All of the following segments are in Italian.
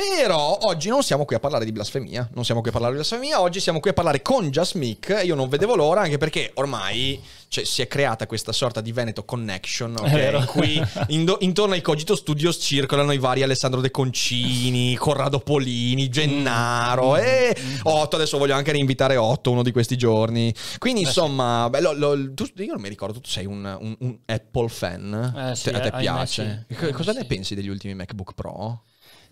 Però oggi non siamo qui a parlare di blasfemia, non siamo qui a parlare di blasfemia, oggi siamo qui a parlare con Just Mick, io non vedevo l'ora anche perché ormai cioè, si è creata questa sorta di Veneto Connection, ok? vero. in cui indo- intorno ai Cogito Studios circolano i vari Alessandro De Concini, Corrado Polini, Gennaro e Otto, adesso voglio anche reinvitare Otto uno di questi giorni. Quindi insomma, beh, lo- lo- tu- io non mi ricordo, tu sei un, un- un Apple fan? Eh, sì, Te- a te ahimè, piace? Cosa ne Sì. pensi degli ultimi MacBook Pro?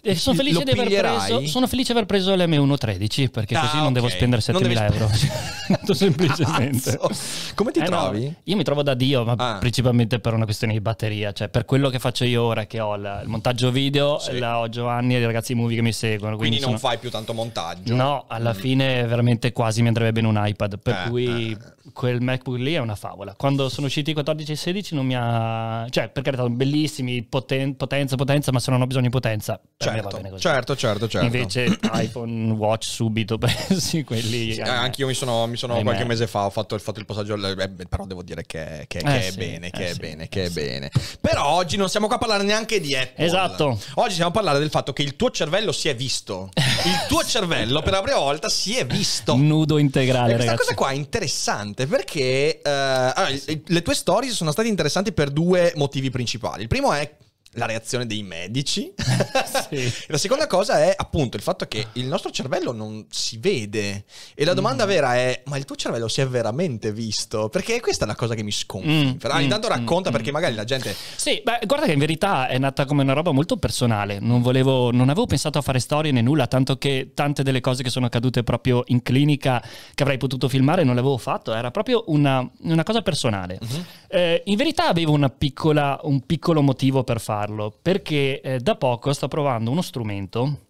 E sono felice, di aver preso, sono felice di aver preso l'M113 perché Ah, così non ok. devo spendere Non 7000 devi euro. Molto semplicemente. Cazzo. Come ti Eh no, trovi? io mi trovo da Dio, ma Ah. principalmente per una questione di batteria. Cioè, per quello che faccio io ora, che ho la- il montaggio video, Sì. la, ho Giovanni e i ragazzi movie che mi seguono. Quindi Quindi, non sono- fai più tanto montaggio. No, alla fine veramente quasi mi andrebbe bene un iPad, per Eh, cui eh. quel MacBook lì è una favola. Quando sono usciti i 14 e 16 non mi ha... Cioè, per carità, bellissimi, poten- potenza, potenza, ma se non ho bisogno di potenza, va Certo, certo, certo, certo. Invece iPhone Watch subito presi, quelli... Sì, eh, anche io mi sono, mi sono qualche mese fa ho fatto, ho fatto il passaggio, eh, però devo dire che, che- che Eh è sì, bene, che eh è sì, bene, eh che è bene. Però oggi non siamo qua a parlare neanche di Apple. Esatto. Oggi stiamo a parlare del fatto che il tuo cervello si è visto. Il tuo cervello per la prima volta si è visto. Nudo integrale, E questa ragazzi. cosa qua è interessante perché eh, allora, le tue storie sono state interessanti per due motivi principali. Il primo è la reazione dei medici. Sì. La seconda cosa è appunto il fatto che il nostro cervello non si vede. E la domanda Mm. vera è: ma il tuo cervello si è veramente visto? Perché questa è la cosa che mi sconfigge. Mm, Intanto mm, racconta mm, perché mm. magari la gente. Sì, beh, guarda che in verità è nata come una roba molto personale. Non volevo, non avevo pensato a fare storie né nulla, tanto che tante delle cose che sono accadute proprio in clinica che avrei potuto filmare non l'avevo fatto. Era proprio una, una cosa personale. Mhm. Eh, in verità avevo una piccola- un piccolo motivo per farlo, perché eh, da poco sto provando uno strumento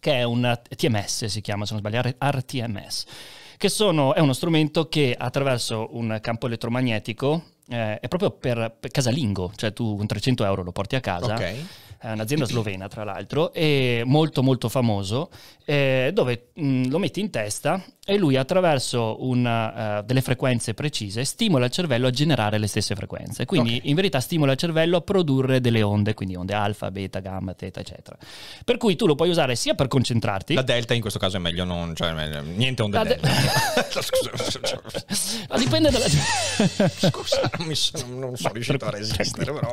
che è un TMS, si chiama se non sbaglio, RTMS, che sono- è uno strumento che attraverso un campo elettromagnetico eh, è proprio per, per casalingo, cioè tu con 300 euro lo porti a casa. Ok. È un'azienda slovena, tra l'altro, e molto molto famoso, eh, dove mh, lo metti in testa e lui attraverso una, eh, delle frequenze precise stimola il cervello a generare le stesse frequenze. Quindi Ok. in verità stimola il cervello a produrre delle onde, quindi onde alfa, beta, gamma, teta, eccetera. Per cui tu lo puoi usare sia per concentrarti, La delta in questo caso è meglio non. Cioè, niente onde de- delta. Scusa, ma dipende dalla... scusa, non, mi sono, non sono riuscito a resistere, però.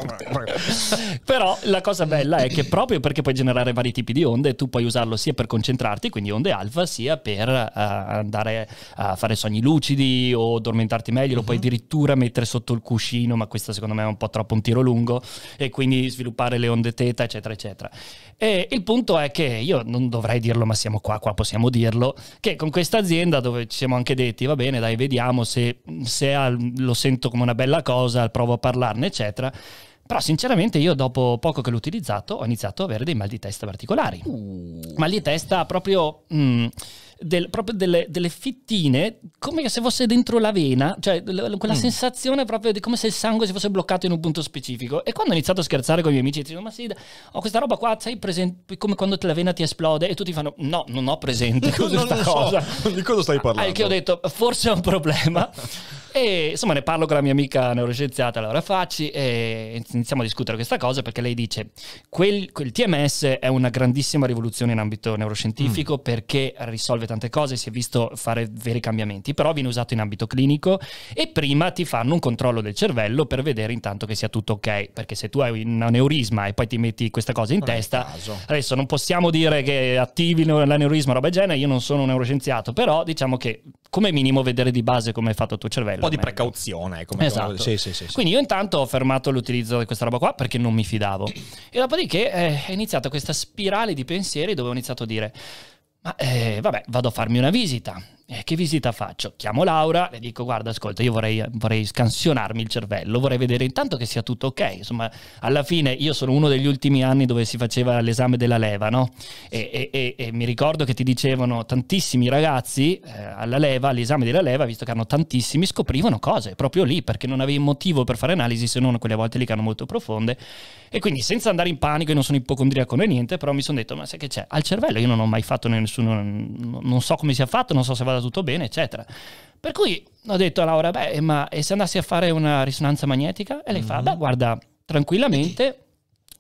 Però la cosa bella è che proprio perché puoi generare vari tipi di onde, tu puoi usarlo sia per concentrarti, quindi onde alfa, sia per eh, andare a fare sogni lucidi o addormentarti meglio, lo puoi addirittura mettere sotto il cuscino, ma questo secondo me è un po' troppo un tiro lungo, e quindi sviluppare le onde teta, eccetera, eccetera. E il punto è che io non dovrei dirlo, ma siamo qua, qua possiamo dirlo, che con questa azienda dove ci siamo anche detti, va bene, dai, vediamo se, se lo sento come una bella cosa, provo a parlarne, eccetera. Però sinceramente io dopo poco che l'ho utilizzato ho iniziato ad avere dei mal di testa particolari. Mal di testa proprio, mm, del- proprio delle, delle fittine, come se fosse dentro la vena, cioè quella sensazione proprio di come se il sangue si fosse bloccato in un punto specifico. E quando ho iniziato a scherzare con i miei amici, dicevo, ma sì, ho questa roba qua, sai, presente, come quando la vena ti esplode e tutti fanno, no, non ho presente questa so, cosa. di cosa stai parlando? Ah, che ho detto, forse è un problema. E insomma ne parlo con la mia amica neuroscienziata Laura Facci e iniziamo a discutere questa cosa perché lei dice quel, quel TMS è una grandissima rivoluzione in ambito neuroscientifico Mm. perché risolve tante cose, si è visto fare veri cambiamenti, però viene usato in ambito clinico e prima ti fanno un controllo del cervello per vedere intanto che sia tutto ok, perché se tu hai un aneurisma e poi ti metti questa cosa in Non testa. Adesso non possiamo dire che attivi l'aneurisma roba del genere, io non sono un neuroscienziato, però diciamo che come minimo vedere di base come è fatto il tuo cervello Un po' di precauzione, come Esatto. Sì, sì, sì. Quindi io intanto ho fermato l'utilizzo di questa roba qua perché non mi fidavo. E dopodiché eh, è iniziata questa spirale di pensieri dove ho iniziato a dire, ma eh, vabbè, vado a farmi una visita. Eh, che visita faccio? Chiamo Laura, le dico guarda ascolta io vorrei, vorrei scansionarmi il cervello, vorrei vedere intanto che sia tutto ok. Insomma, alla fine io sono uno degli ultimi anni dove si faceva l'esame della leva, no? E, e- e- e mi ricordo che ti dicevano tantissimi ragazzi eh, alla leva, all'esame della leva, visto che hanno tantissimi, scoprivano cose proprio lì perché non avevi motivo per fare analisi se non quelle volte lì che erano molto profonde. E quindi senza andare in panico, io non sono ipocondriaco né niente, però mi sono detto, ma sai che c'è? Al cervello io non ho mai fatto nessuno, non so come sia fatto, non so se vada tutto bene, eccetera. Per cui ho detto a Laura, beh, ma e se andassi a fare una risonanza magnetica? E lei fa, beh, guarda, tranquillamente,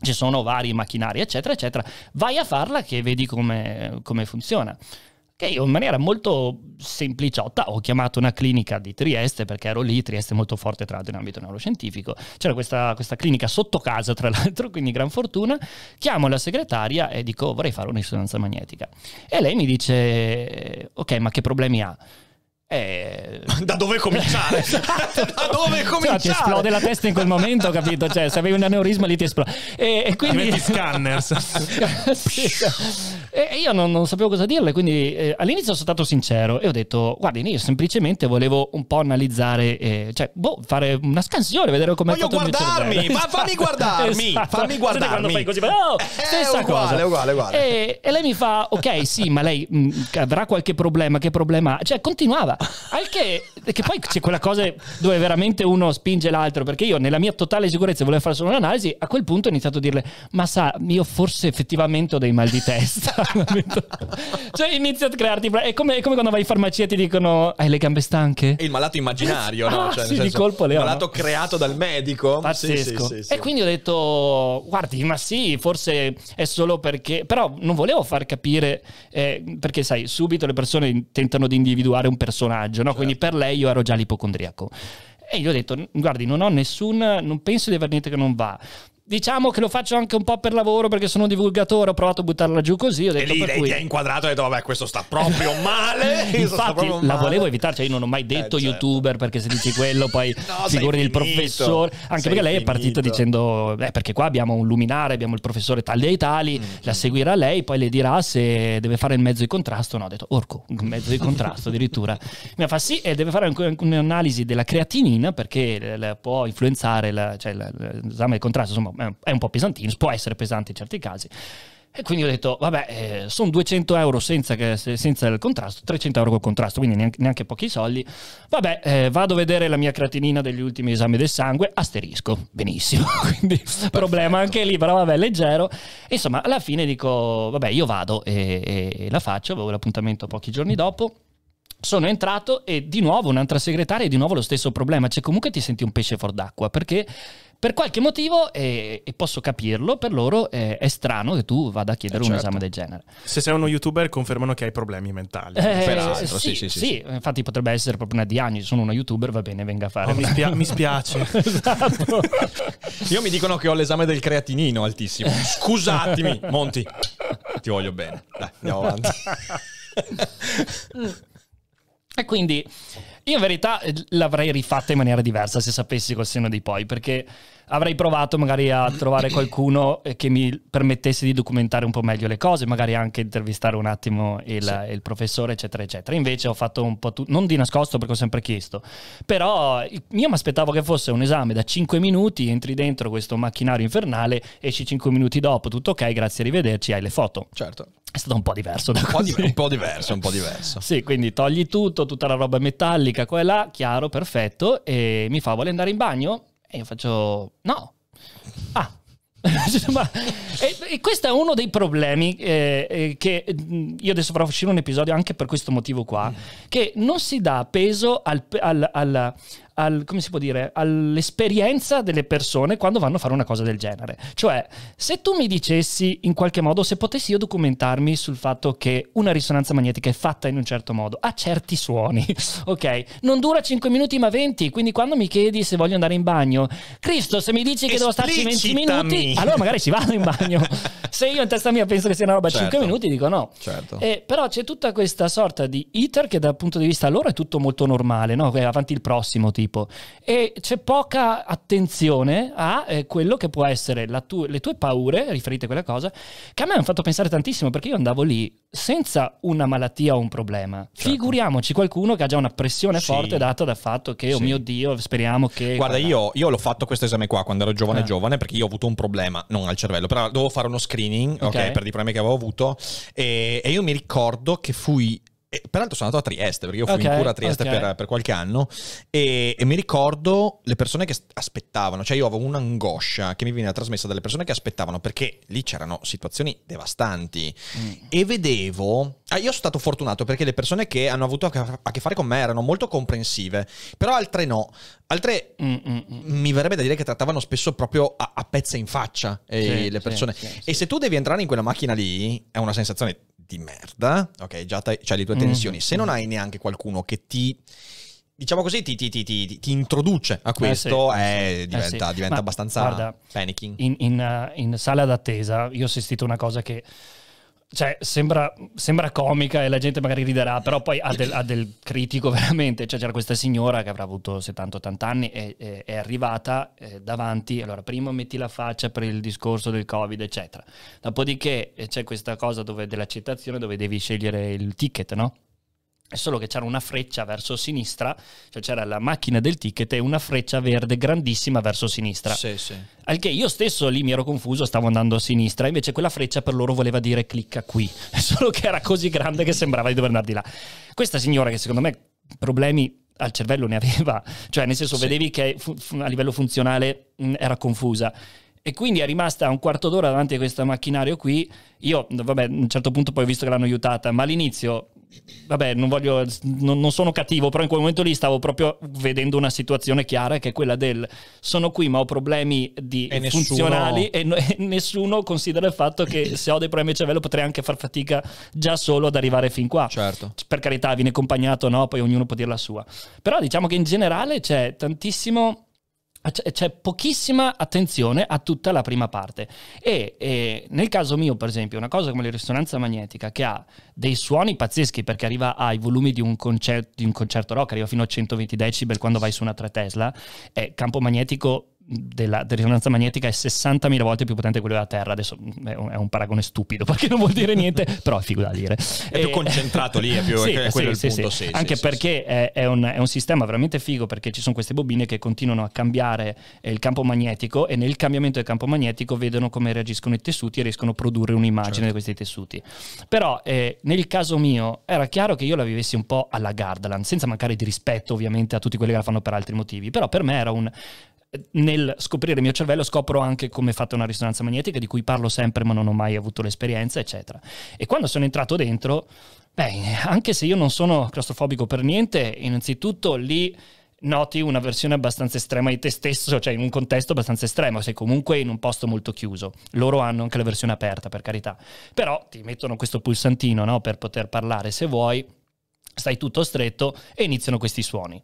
ci sono vari macchinari, eccetera, eccetera, vai a farla che vedi come, come funziona. Che io in maniera molto sempliciotta ho chiamato una clinica di Trieste perché ero lì, Trieste è molto forte tra l'altro in ambito neuroscientifico, c'era questa, questa clinica sotto casa tra l'altro, quindi gran fortuna, chiamo la segretaria e dico vorrei fare una magnetica. E lei mi dice ok ma che problemi ha? Eh, Da dove cominciare? da dove cioè, cominciare? ti esplode la testa in quel momento, capito? Cioè, se avevi un aneurisma lì ti esplode. E, e quindi... Metti scanners. Sì. E io non, non sapevo cosa dirle, quindi eh, all'inizio sono stato sincero e ho detto: Guardi, io semplicemente volevo un po' analizzare, eh, cioè, boh, fare una scansione, vedere come Voglio guardarmi, ma fammi guardarmi, fammi Sai guardarmi. quando fai così, oh, Eh, stessa uguale, cosa. uguale, uguale. E, e lei mi fa: Ok, sì, ma lei mh, avrà qualche problema? Che problema? Cioè, continuava. Al che, che poi c'è quella cosa dove veramente uno spinge l'altro, perché io nella mia totale sicurezza volevo fare solo un'analisi, a quel punto ho iniziato a dirle, ma sa, io forse effettivamente ho dei mal di testa. cioè inizio a crearti... È come, è come quando vai in farmacia e ti dicono, hai le gambe stanche? È il malato immaginario, no? Ah, Cioè, sì, di colpo, il Leo, malato creato dal medico. Pazzesco. Sì, sì. E quindi ho detto, guardi, ma sì, forse è solo perché... Però non volevo far capire, eh, perché sai, subito le persone tentano di individuare un personaggio, no? Quindi per lei io ero già l'ipocondriaco. E gli ho detto, guardi, non ho nessun... non penso di avere niente che non va. Diciamo che lo faccio anche un po' per lavoro perché sono divulgatore, ho provato a buttarla giù così, ho E detto lì per lei cui... ti ha inquadrato e ha detto, vabbè, questo sta proprio male. Infatti proprio la male. volevo evitare, cioè io non ho mai detto Eh, certo. youtuber perché se dici quello poi No, figuri il finito. professore, anche Sei perché lei è partita finito. dicendo, eh, perché qua abbiamo un luminare, abbiamo il professore tali dei tali, Mm, la seguirà lei, poi le dirà se deve fare il mezzo di contrasto, no, ho detto orco, un mezzo di contrasto addirittura. Mi fa sì e deve fare anche un'analisi della creatinina perché eh, la- può influenzare la- cioè, la- l'esame di contrasto, insomma è un po' pesantino, può essere pesante in certi casi. E quindi ho detto, vabbè, eh, sono 200 euro senza, che- se- senza il contrasto, 300 euro col contrasto, quindi neanche, neanche pochi soldi. Vabbè, eh, vado a vedere la mia creatinina degli ultimi esami del sangue, asterisco, benissimo, quindi problema anche lì, però vabbè, leggero. Insomma, alla fine dico, vabbè, io vado e, e- e la faccio, avevo l'appuntamento pochi giorni dopo. Sono entrato e di nuovo un'altra segretaria e di nuovo lo stesso problema, cioè comunque ti senti un pesce fuor d'acqua perché per qualche motivo, e, e posso capirlo, per loro eh, è strano che tu vada a chiedere Eh, un certo. esame del genere. Se sei uno youtuber confermano che hai problemi mentali. Eh, peraltro, sì, sì, sì, sì, sì, infatti potrebbe essere proprio una diagnosi, sono uno youtuber, va bene, venga a fare. Oh, mi, spia- mi spiace. esatto. Io mi dicono che ho l'esame del creatinino altissimo. Scusatemi, Monti. Ti voglio bene. Dai, andiamo avanti. E quindi io in verità eh, l'avrei rifatta in maniera diversa se sapessi col senno di poi, perché avrei provato magari a trovare qualcuno eh, che mi permettesse di documentare un po' meglio le cose, magari anche intervistare un attimo il, il professore, eccetera, eccetera. Invece ho fatto un po' tutto, non di nascosto perché ho sempre chiesto, però io mi aspettavo che fosse un esame da 5 minuti, entri dentro questo macchinario infernale, esci 5 minuti dopo, tutto ok, grazie, arrivederci, hai le foto. Certo. È stato un po' diverso da Un po', di- un po' diverso, un po' diverso. Sì, quindi togli tutto, tutta la roba metallica, qua e là, chiaro, perfetto, e mi fa, vuole andare in bagno? E io faccio, no. Ah. E, questo è uno dei problemi eh, eh, che mm, io adesso farò uscire un episodio anche per questo motivo qua, che non si dà peso al, al- al- al- come si può dire, all'esperienza delle persone quando vanno a fare una cosa del genere. Cioè, se tu mi dicessi in qualche modo, se potessi io documentarmi sul fatto che una risonanza magnetica è fatta in un certo modo, ha certi suoni, ok? Non dura 5 minuti ma 20, quindi quando mi chiedi se voglio andare in bagno, Cristo, se mi dici che devo starci 20 Esplicitami. minuti, allora magari ci vado in bagno. se io in testa mia penso che sia una roba a Certo. 5 minuti, dico no. Certo. Eh, però c'è tutta questa sorta di iter che dal punto di vista loro è tutto molto normale, no? Avanti il prossimo tipo. E c'è poca attenzione a eh, quello che può essere tu- le tue paure riferite a quella cosa, che a me hanno fatto pensare tantissimo perché io andavo lì senza una malattia o un problema. Figuriamoci qualcuno che ha già una pressione Sì. forte data dal fatto che, oh Sì. mio Dio, speriamo che... Guarda, io, io l'ho fatto questo esame qua quando ero giovane Eh. giovane perché io ho avuto un problema, non al cervello, però dovevo fare uno screening ok, Ok. per dei problemi che avevo avuto e, e io mi ricordo che fui... e peraltro sono andato a Trieste perché io fui in Ok, cura a Trieste ok. per, per qualche anno e, e mi ricordo le persone che aspettavano, cioè io avevo un'angoscia che mi veniva trasmessa dalle persone che aspettavano perché lì c'erano situazioni devastanti Mm. e vedevo. Ah, io sono stato fortunato perché le persone che hanno avuto a che- a che fare con me erano molto comprensive, però altre no. Altre Mm, mm, mm. mi verrebbe da dire che trattavano spesso proprio a, a pezza in faccia eh, Sì, le persone. sì, sì. E se tu devi entrare in quella macchina lì, è una sensazione di merda, ok? Già c'hai le tue Mm. tensioni. Se non hai neanche qualcuno che ti. Diciamo così, ti, ti- ti- ti- ti introduce a questo, Eh sì, eh, sì. diventa, Eh sì. diventa abbastanza guarda, panicking. in, in, uh, in sala d'attesa io ho assistito a una cosa che cioè, sembra, sembra comica e la gente magari riderà, però poi ha del, ha del critico veramente. Cioè, c'era questa signora che avrà avuto 70-80 anni e e- è arrivata eh, davanti. Allora, prima metti la faccia per il discorso del Covid, eccetera. Dopodiché eh, c'è questa cosa dove, dell'accettazione dove devi scegliere il ticket, no? È solo che c'era una freccia verso sinistra, cioè c'era la macchina del ticket e una freccia verde grandissima verso sinistra. Sì, sì. Al che io stesso lì mi ero confuso, stavo andando a sinistra, invece quella freccia per loro voleva dire clicca qui, solo che era così grande che sembrava di dover andare di là. Questa signora che secondo me problemi al cervello ne aveva, cioè nel senso Sì. vedevi che fu- fu- a livello funzionale mh, era confusa. E quindi è rimasta un quarto d'ora davanti a questo macchinario qui. Io, vabbè, a un certo punto poi ho visto che l'hanno aiutata, ma all'inizio, vabbè, non voglio, non, non sono cattivo, però in quel momento lì stavo proprio vedendo una situazione chiara che è quella del sono qui ma ho problemi di E nessuno- funzionali e, no- e nessuno considera il fatto che se ho dei problemi di cervello potrei anche far fatica già solo ad arrivare fin qua. Certo. Per carità, viene accompagnato, no? Poi ognuno può dire la sua. Però diciamo che in generale c'è tantissimo. C'è c'è pochissima attenzione a tutta la prima parte. E, e nel caso mio per esempio una cosa come la risonanza magnetica che ha dei suoni pazzeschi perché arriva ai volumi di un, concerto, di un concerto rock arriva fino a 120 decibel quando vai su una 3 Tesla è campo magnetico della, della risonanza magnetica è 60.000 volte più potente di quello della Terra adesso è un, è un paragone stupido perché non vuol dire niente però è figo da dire È più E- concentrato lì, è più- Sì, è quello sì, il sì, punto, sì. sì, anche sì, perché È, è un, è un sistema veramente figo perché ci sono queste bobine che continuano a cambiare eh, il campo magnetico e nel cambiamento del campo magnetico vedono come reagiscono i tessuti e riescono a produrre un'immagine Certo. di questi tessuti. Però eh, nel caso mio era chiaro che io la vivessi un po' alla Gardaland, senza mancare di rispetto ovviamente a tutti quelli che la fanno per altri motivi, però per me era un nel scoprire il mio cervello scopro anche come è fatta una risonanza magnetica di cui parlo sempre ma non ho mai avuto l'esperienza eccetera. E quando sono entrato dentro beh anche se io non sono claustrofobico per niente innanzitutto lì noti una versione abbastanza estrema di te stesso cioè in un contesto abbastanza estremo sei comunque in un posto molto chiuso. Loro hanno anche la versione aperta per carità. Però ti mettono questo pulsantino no, per poter parlare se vuoi stai tutto stretto e iniziano questi suoni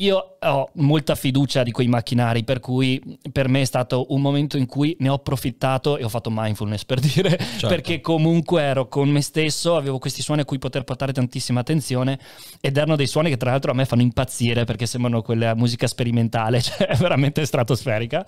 io ho molta fiducia di quei macchinari, per cui per me è stato un momento in cui ne ho approfittato e ho fatto mindfulness per dire, Certo. perché comunque ero con me stesso, avevo questi suoni a cui poter portare tantissima attenzione ed erano dei suoni che tra l'altro a me fanno impazzire perché sembrano quella musica sperimentale, cioè veramente stratosferica.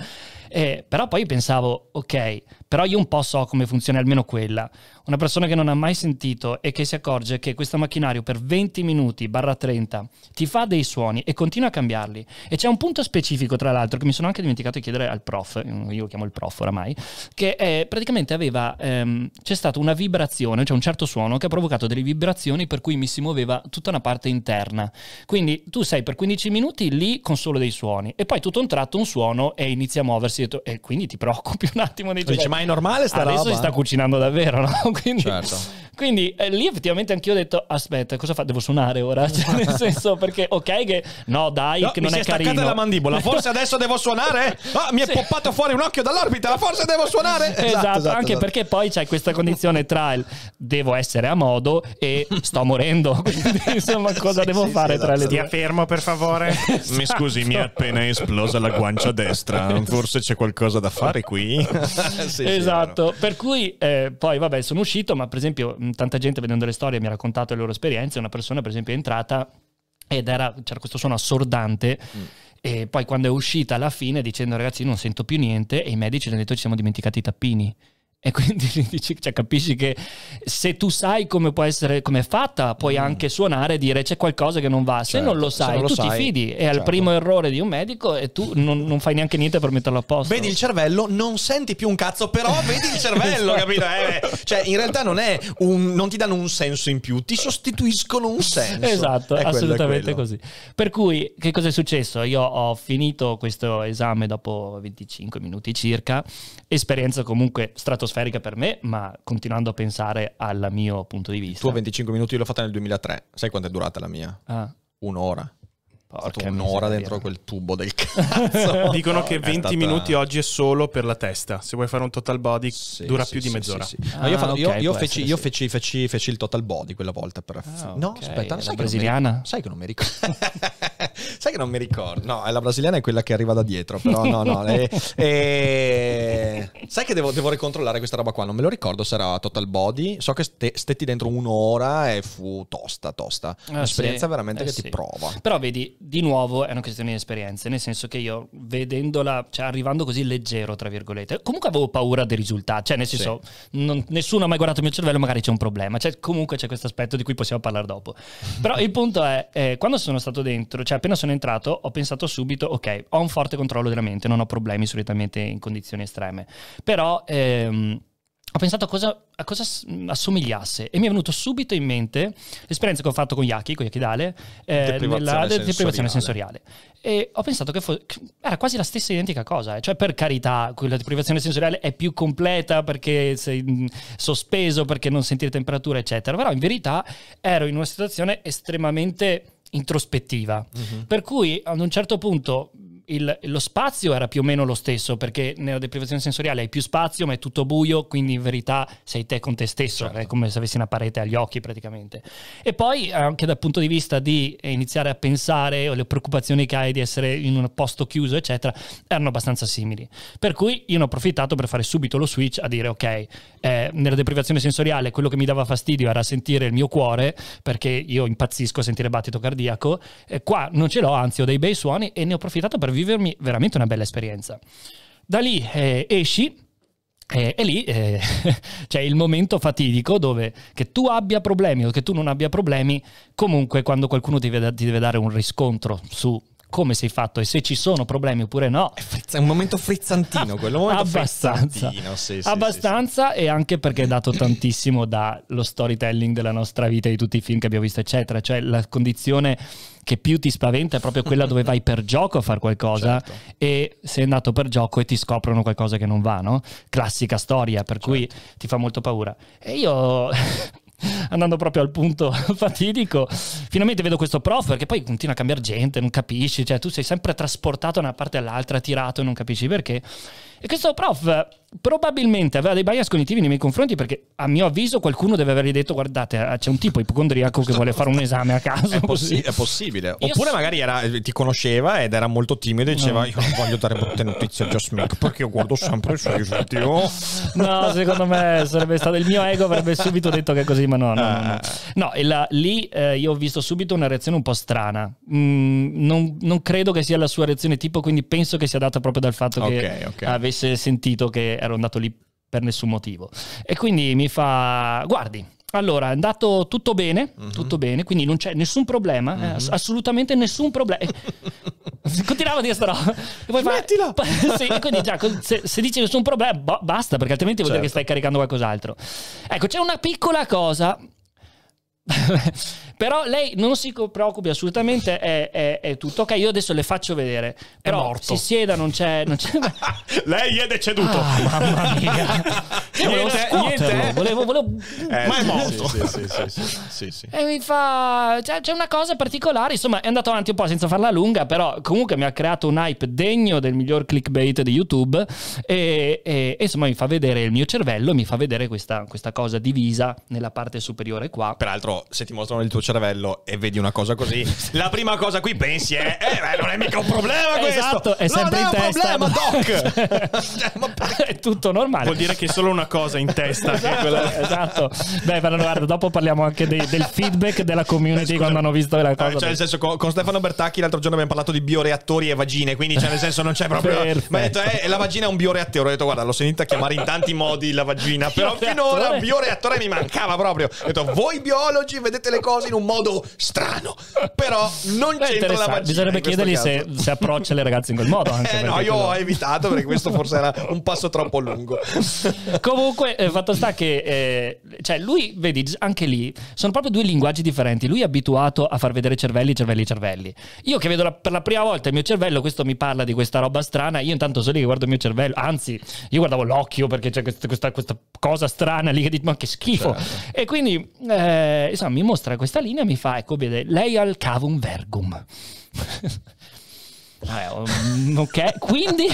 Eh, però poi pensavo, ok, però io un po' so come funziona almeno quella. Una persona che non ha mai sentito e che si accorge che questo macchinario per 20 minuti barra 30 ti fa dei suoni e continua a cambiarli. E c'è un punto specifico, tra l'altro, che mi sono anche dimenticato di chiedere al prof, io lo chiamo il prof oramai, che eh, praticamente aveva, ehm, c'è stata una vibrazione, cioè un certo suono che ha provocato delle vibrazioni per cui mi si muoveva tutta una parte interna. Quindi tu sei per 15 minuti lì con solo dei suoni e poi tutto un tratto un suono e inizia a muoversi e tu- e quindi ti preoccupi un attimo. Dici, Dice, "Beh, ma è normale sta adesso roba? si sta cucinando davvero, no? Quindi, Certo. quindi eh, lì effettivamente anch'io ho detto, aspetta, cosa fa? Devo suonare ora? Cioè, nel senso, perché ok che no, no dai, No, che mi non si è è staccata carino. la mandibola. Forse adesso devo suonare? Ah, mi è Sì. poppato fuori un occhio dall'orbita. Forse devo suonare? Esatto, anche perché poi c'è questa condizione tra il devo essere a modo e sto morendo. Quindi, insomma, cosa Sì, devo sì, fare sì, tra le esatto. due? Stia fermo, per favore. Mi scusi, mi è appena esplosa la guancia destra. Forse c'è qualcosa da fare qui. Sì, sì, esatto, per cui eh, poi vabbè sono uscito, ma per esempio tanta gente vedendo le storie mi ha raccontato le loro esperienze, una persona per esempio è entrata ed era, c'era questo suono assordante Mm. e poi quando è uscita alla fine dicendo ragazzi non sento più niente e i medici hanno detto ci siamo dimenticati i tappini. E quindi dici, cioè, capisci che se tu sai come può essere, come è fatta, puoi anche suonare e dire c'è qualcosa che non va. Se Mm. Certo, non lo sai, non lo tu sai, ti fidi. E al certo. primo errore di un medico e tu non, non fai neanche niente per metterlo a posto. Vedi il cervello, non senti più un cazzo, però vedi il cervello, Esatto. capito? Eh, cioè, in realtà non è un. non ti danno un senso in più, ti sostituiscono un senso. Esatto, È quello, è assolutamente quello. così. Per cui, che cosa è successo? Io ho finito questo esame dopo 25 minuti circa, esperienza comunque stratosferica per me, ma continuando a pensare al mio punto di Il vista. tuo 25 minuti l'ho fatta nel 2003. Sai quanto è durata la mia? Ah, Un'ora. Porca un'ora miseria. dentro quel tubo del cazzo. Dicono che È 20 stata- minuti oggi è solo per la testa. Se vuoi fare un total body, Sì, dura sì, più di sì, mezz'ora. sì, sì. Ah, No, io, fatto- io- io feci, io sì. feci- feci- feci il total body quella volta. Per... Ah, no, ok. aspetta, La sai che non mi- brasiliana? sai che non mi ricordo. sai che non mi ricordo. No, la brasiliana è quella che arriva da dietro. Però no, no. eh, eh, sai che devo, devo ricontrollare questa roba qua. Non me lo ricordo se era total body. So che ste- stetti dentro un'ora e fu tosta, tosta. Ah, Un'esperienza sì. veramente Eh, che sì. ti prova. Però vedi, di nuovo è una questione di esperienze, nel senso che io vedendola, cioè arrivando così leggero, tra virgolette, comunque avevo paura dei risultati, cioè nel senso, non- nessuno ha mai guardato il mio cervello, magari c'è un problema, cioè comunque c'è questo aspetto di cui possiamo parlare dopo. Però il punto è, eh, quando sono stato dentro, cioè appena sono entrato, ho pensato subito, ok, ho un forte controllo della mente, non ho problemi solitamente in condizioni estreme, però... ehm, ho pensato a cosa, a cosa s- assomigliasse e mi è venuto subito in mente l'esperienza che ho fatto con Yaki, con Yakidale, eh, Deprivazione nella de- deprivazione sensoriale. E ho pensato che fo- che era quasi la stessa identica cosa, eh. cioè per carità, quella deprivazione sensoriale è più completa perché sei mh, sospeso, perché non senti le temperature, eccetera, però in verità ero in una situazione estremamente introspettiva, per cui ad un certo punto il- lo spazio era più o meno lo stesso perché nella deprivazione sensoriale hai più spazio ma è tutto buio quindi in verità sei te con te stesso Certo. è come se avessi una parete agli occhi praticamente e poi anche dal punto di vista di eh, iniziare a pensare o le preoccupazioni che hai di essere in un posto chiuso eccetera erano abbastanza simili per cui io ne ho approfittato per fare subito lo switch a dire ok eh, nella deprivazione sensoriale quello che mi dava fastidio era sentire il mio cuore perché io impazzisco a sentire battito cardiaco eh, qua non ce l'ho anzi ho dei bei suoni e ne ho approfittato per vivermi veramente una bella esperienza. Da lì eh, esci eh, e lì eh, c'è il momento fatidico dove che tu abbia problemi o che tu non abbia problemi, comunque quando qualcuno ti deve, ti deve dare un riscontro su come sei fatto e se ci sono problemi oppure no. È frizz- un momento frizzantino quello. Momento Abbastanza. frizzantino, sì, sì, Abbastanza e anche perché è dato tantissimo dallo storytelling della nostra vita, di tutti i film che abbiamo visto, eccetera. Cioè la condizione che più ti spaventa è proprio quella dove vai per gioco a fare qualcosa Certo. e sei andato per gioco e ti scoprono qualcosa che non va, no? Classica storia, per cui Certo. ti fa molto paura. E io... Andando proprio al punto fatidico, finalmente vedo questo prof perché poi continua a cambiare gente, non capisci, cioè tu sei sempre trasportato da una parte all'altra, tirato e non capisci perché. E questo prof probabilmente aveva dei bias cognitivi nei miei confronti perché a mio avviso qualcuno deve avergli detto guardate eh, c'è un tipo ipocondriaco che vuole fare un esame a caso. È, possi- è possibile. Io Oppure so- magari era- ti conosceva ed era molto timido e diceva No. io non voglio dare brutte notizie a Josh Mick perché io guardo sempre i suoi video. No, secondo me sarebbe stato il mio ego, avrebbe subito detto che è così, ma no, no, no. no. No, e la- lì eh, io ho visto subito una reazione un po' strana. Mm, non, non credo che sia la sua reazione tipo, quindi penso che sia data proprio dal fatto che Ok, ok. avesse sentito che ero andato lì per nessun motivo. E quindi mi fa, guardi. Allora, è andato tutto bene, Mhm. tutto bene, quindi non c'è nessun problema, eh, ass- assolutamente nessun problema. Continuava a dire sta roba. E poi fa- Smettila! sì, quindi già, se, se dici nessun problema, boh, basta, perché altrimenti vuol dire che Certo. stai caricando qualcos'altro. Ecco, c'è una piccola cosa. Però lei non si preoccupi assolutamente, è, è- è tutto ok. Io adesso le faccio vedere. Però morto. si sieda, non c'è... Non c'è... Lei è deceduto. Ah, mamma mia. Io volevo Niente, scuoterlo, niente. volevo- volevo... Eh, Ma è morto. Sì, sì, sì, sì, sì, sì. E mi fa. C'è, c'è una cosa particolare. Insomma, è andato avanti un po' senza farla lunga. Però, comunque, mi ha creato un hype degno del miglior clickbait di YouTube. E, e- e, insomma, mi fa vedere il mio cervello. Mi fa vedere questa, questa cosa divisa nella parte superiore qua. Peraltro, se ti mostrano il tuo cervello e vedi una cosa così, la prima cosa a cui pensi è: Eh, beh, non è mica un problema questo! Esatto, è sempre non in è un testa. problema, Doc! Cioè, ma è tutto normale. Vuol dire che è solo una cosa in testa. è quella- esatto. Beh, però guarda, dopo parliamo anche dei- del feedback della community Scusa. quando hanno visto la Eh, cosa. cioè, nel senso, con, con Stefano Bertacchi l'altro giorno abbiamo parlato di bioreattori e vagine, quindi, cioè, nel senso, non c'è proprio. Perfetto. Ma ha detto, eh, la vagina è un bioreattore. Ho detto, guarda, l'ho sentita chiamare in tanti modi la vagina, però finora bioreattore mi mancava proprio. Ho detto, voi biologi vedete le cose in un modo strano, però non Beh, c'entra la vagina. Bisognerebbe chiedergli se, se approccia le ragazze in quel modo. Anche Eh no, io quello- ho evitato perché questo forse era un passo troppo lungo. Comunque, eh, fatto sta che, eh, cioè, lui, vedi, anche lì sono proprio due linguaggi differenti. Lui è abituato a far vedere cervelli, cervelli, cervelli. Io che vedo la- per la prima volta il mio cervello, questo mi parla di questa roba strana. Io intanto sono lì che guardo il mio cervello, anzi, io guardavo l'occhio perché c'è questa, questa- questa cosa strana lì che dico, ma che schifo. E quindi, eh, insomma, mi mostra questa linea e mi fa, ecco, vede, lei ha il cavum vergum. Eh, um, ok, quindi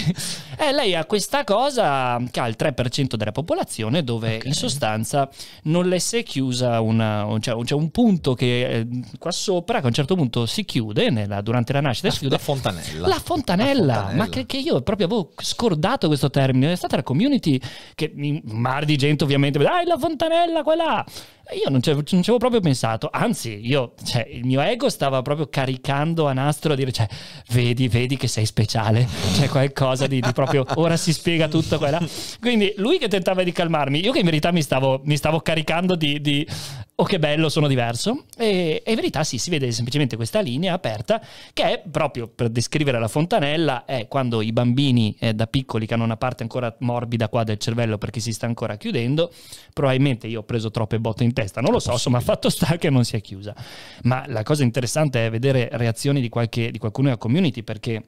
eh, lei ha questa cosa che ha il 3% della popolazione dove in sostanza non le si è chiusa una, cioè, c'è un punto che eh, qua sopra che a un certo punto si chiude nella- durante la nascita si chiude La fontanella. la fontanella, La fontanella. ma che, che io proprio avevo scordato questo termine. È stata la community che in mar di gente ovviamente, dai la fontanella quella. Io non ci avevo proprio pensato, anzi, io, cioè, il mio ego stava proprio caricando a nastro a dire, cioè, vedi, vedi che sei speciale, c'è qualcosa di, di proprio, ora si spiega tutto quella. Quindi lui che tentava di calmarmi, io che in verità mi stavo, mi stavo caricando di, di, oh che bello, sono diverso. E, e in verità sì, si vede semplicemente questa linea aperta che è proprio per descrivere la fontanella, è quando i bambini eh, da piccoli che hanno una parte ancora morbida qua del cervello perché si sta ancora chiudendo, probabilmente io ho preso troppe botte in testa, non lo so, insomma fatto sta che non si è chiusa. Ma la cosa interessante è vedere reazioni di, qualche, di qualcuno nella community perché...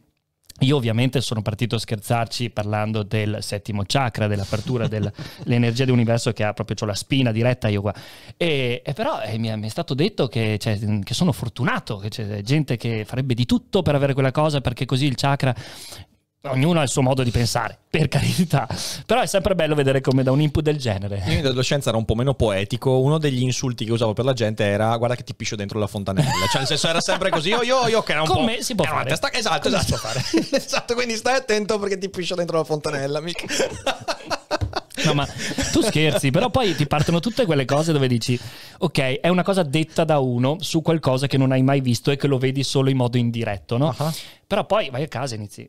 Io ovviamente sono partito a scherzarci parlando del settimo chakra, dell'apertura dell'energia dell'universo che ha proprio la spina diretta io qua. E, e però eh, mi, è, mi è stato detto che, cioè, che sono fortunato, che c'è gente che farebbe di tutto per avere quella cosa perché così il chakra... Ognuno ha il suo modo di pensare, per carità. Però è sempre bello vedere come da un input del genere. Io in adolescenza era un po' meno poetico. Uno degli insulti che usavo per la gente era guarda che ti piscio dentro la fontanella. Cioè, nel senso, era sempre così. Io, io, io che era un Con po'. me si può fare. testa- Esatto, esatto. può fare. esatto, quindi stai attento perché ti piscio dentro la fontanella. mica. No, ma tu scherzi, però poi ti partono tutte quelle cose dove dici, ok, è una cosa detta da uno su qualcosa che non hai mai visto e che lo vedi solo in modo indiretto, no? Ah. Però poi vai a casa e inizi.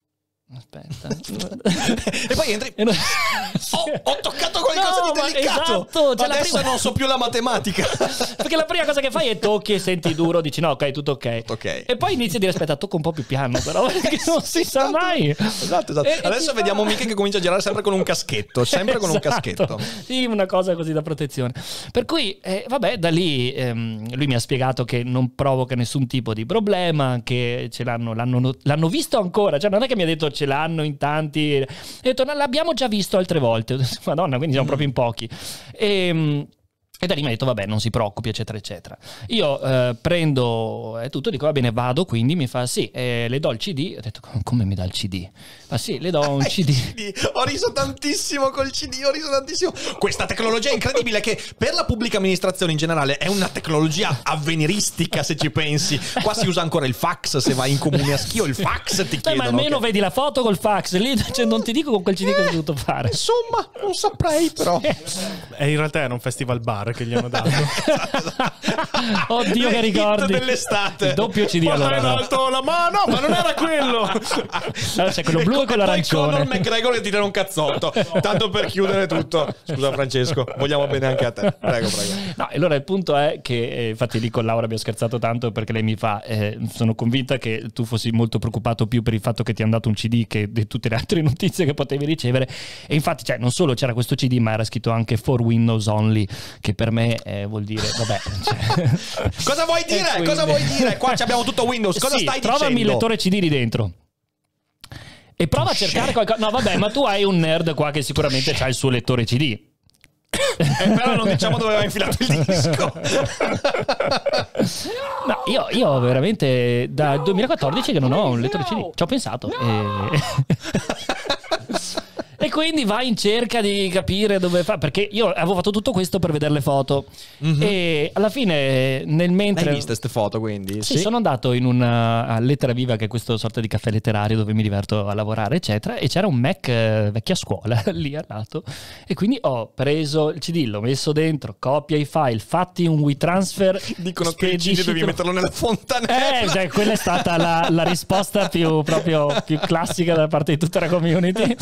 Aspetta. e poi entri. Oh, ho toccato qualcosa No, di delicato. esatto, cioè Adesso prima- non so più la matematica. Perché la prima cosa che fai è tocchi e senti duro, dici no, ok, tutto ok. ok. E poi inizi a dire aspetta, tocco un po' più piano, però perché non si sa mai. Esatto, esatto. E- Adesso vediamo fa- Mica che comincia a girare sempre con un caschetto. Sempre con un Esatto. caschetto. Sì, una cosa così da protezione. Per cui, eh, vabbè, da lì ehm, lui mi ha spiegato che non provoca nessun tipo di problema, che ce l'hanno, l'hanno, l'hanno visto ancora. Cioè, non è che mi ha detto ce l'hanno in tanti. Ha detto, "No, l'abbiamo già visto altre volte. Madonna, quindi siamo proprio in pochi. E, e da lì mi ha detto, vabbè, non si preoccupi, eccetera, eccetera. Io eh, prendo e tutto, dico, va bene, vado, quindi mi fa, sì, eh, le do il CD. Ho detto, come mi dà il CD? Ma sì, le do un Eh, CD. CD. Ho riso tantissimo col CD, ho riso tantissimo. Questa tecnologia è incredibile che per la pubblica amministrazione in generale è una tecnologia avveniristica se ci pensi. Qua si usa ancora il fax, se vai in comune a schio il fax ti chiedono. ma almeno che- vedi la foto col fax, lì cioè, non ti dico con quel CD che hai dovuto fare. Insomma, non saprei però. E in realtà era un festival bar che gli hanno dato. Oddio che Le hit ricordi. dell'estate. Il doppio CD Ma allora. in no. alto la mano, ma non era quello. Allora c'è quello blu e quello poi Conor arancione. McGregor che ti dà un cazzotto. Tanto per chiudere tutto. Scusa Francesco, vogliamo bene anche a te. Prego, prego. No, e allora il punto è che, eh, infatti lì con Laura abbiamo scherzato tanto perché lei mi fa, eh, sono convinta che tu fossi molto preoccupato più per il fatto che ti hanno dato un CD che di tutte le altre notizie che potevi ricevere. E infatti, cioè, non solo c'era questo CD, ma era scritto anche for Windows Only, che per me eh, vuol dire, vabbè, cioè- Cosa vuoi dire? Quindi- Cosa vuoi dire? Qua ci abbiamo tutto Windows. Cosa Sì, stai trovami il dicendo? lettore CD lì dentro. E prova a cercare qualcosa. No, vabbè, ma tu hai un nerd qua che sicuramente ha il suo lettore CD. Eh, però non diciamo dove aveva infilato il disco. No, io, io veramente dal 2014 che non ho un lettore CD. Ci ho pensato. E... e quindi vai in cerca di capire dove fa. Perché io avevo fatto tutto questo per vedere le foto. E alla fine, nel mentre. Hai visto queste foto quindi? Sì, sono andato in una a Lettera Viva, che è questo sorta di caffè letterario dove mi diverto a lavorare, eccetera. E c'era un Mac eh, vecchia scuola lì al lato. E quindi ho preso il CD, l'ho messo dentro, copia i file, fatti un WeTransfer. Dicono che il CD devi metterlo nella fontanella. eh, cioè, quella è stata la, la risposta più, proprio, più classica da parte di tutta la community.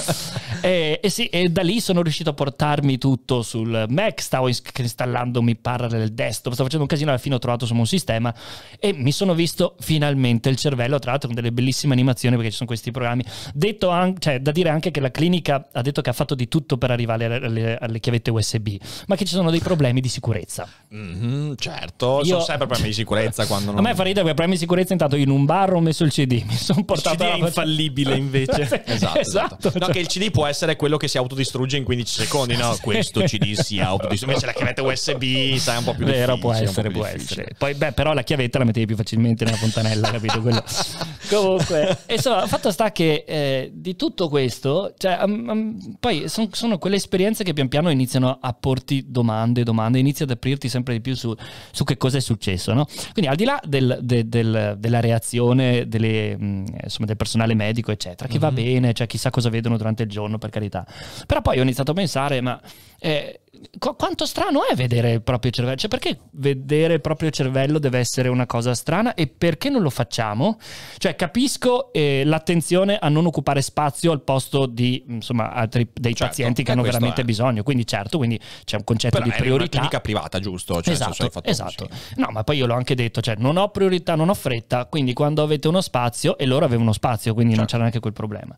E, e sì, e da lì sono riuscito a portarmi tutto sul Mac. Stavo ins- installando mi Parallel Desktop, stavo facendo un casino. Alla fine ho trovato insomma un sistema e mi sono visto finalmente il cervello. Tra l'altro, con delle bellissime animazioni perché ci sono questi programmi. Detto anche, cioè, da dire anche che la clinica ha detto che ha fatto di tutto per arrivare alle, alle- alle chiavette USB, ma che ci sono dei problemi di sicurezza. Mhm, certo, Io- sono sempre problemi di sicurezza quando A non... me fa ridere perché problemi di sicurezza intanto in un bar ho messo il CD, mi sono portato CD è infallibile invece. Esatto, esatto. No, cioè- che il CD può essere quello che si autodistrugge in 15 secondi, no? Questo CD si autodistrugge. Invece la chiavetta USB, sai, un po' più Vero, difficile. può essere, può difficile. essere. Poi, beh, però la chiavetta la mettevi più facilmente nella fontanella, capito? Quello. Comunque, insomma, fatto sta che eh, di tutto questo, cioè, um, um, poi son- sono quelle esperienze che pian piano iniziano a porti domande, domande, inizi ad aprirti sempre di più su, su che cosa è successo, no? Quindi al di là del- de- del- della reazione delle, mh, insomma, del personale medico, eccetera, che va bene, cioè chissà cosa vedono durante il giorno, per carità. Però poi ho iniziato a pensare, ma eh, qu- quanto strano è vedere il proprio cervello? Cioè, perché vedere il proprio cervello deve essere una cosa strana e perché non lo facciamo? Cioè, capisco eh, l'attenzione a non occupare spazio al posto di, insomma, altri, dei Certo, pazienti che eh, hanno questo veramente è. bisogno. Quindi, certo, quindi c'è un concetto Però di è una priorità. privata, giusto? Cioè, esatto, esatto. sì. No, ma poi io l'ho anche detto, cioè non ho priorità, non ho fretta, quindi quando avete uno spazio, e loro avevano spazio, quindi non Certo. c'era neanche quel problema.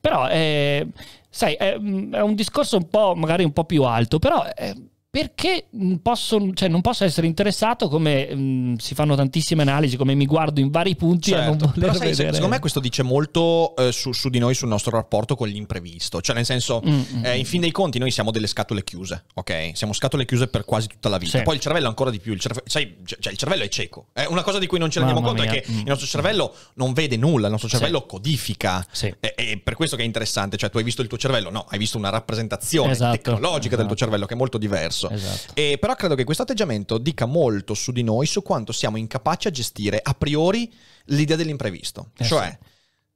Però, eh, sai, è, è un discorso un po', magari un po' più alto, però... eh, perché posso, cioè, non posso essere interessato come mh, si fanno tantissime analisi, come mi guardo in vari punti a non Certo, voler però sai, vedere. secondo me questo dice molto eh, su, su di noi, sul nostro rapporto con l'imprevisto. Cioè, nel senso, Mm, mm, eh, in fin dei conti, noi siamo delle scatole chiuse, ok? Siamo scatole chiuse per quasi tutta la vita. Sì. Poi il cervello ancora di più. Il, cerve- sai, cioè, il cervello è cieco. È una cosa di cui non ci rendiamo Mamma conto mia. è che Mm. il nostro cervello non vede nulla, il nostro Sì. cervello codifica. Sì. E, e per questo che è interessante. Cioè, tu hai visto il tuo cervello? No, hai visto una rappresentazione Esatto. tecnologica del tuo Esatto. cervello che è molto diverso. Esatto. E però credo che questo atteggiamento dica molto su di noi, su quanto siamo incapaci a gestire a priori l'idea dell'imprevisto. Eh cioè,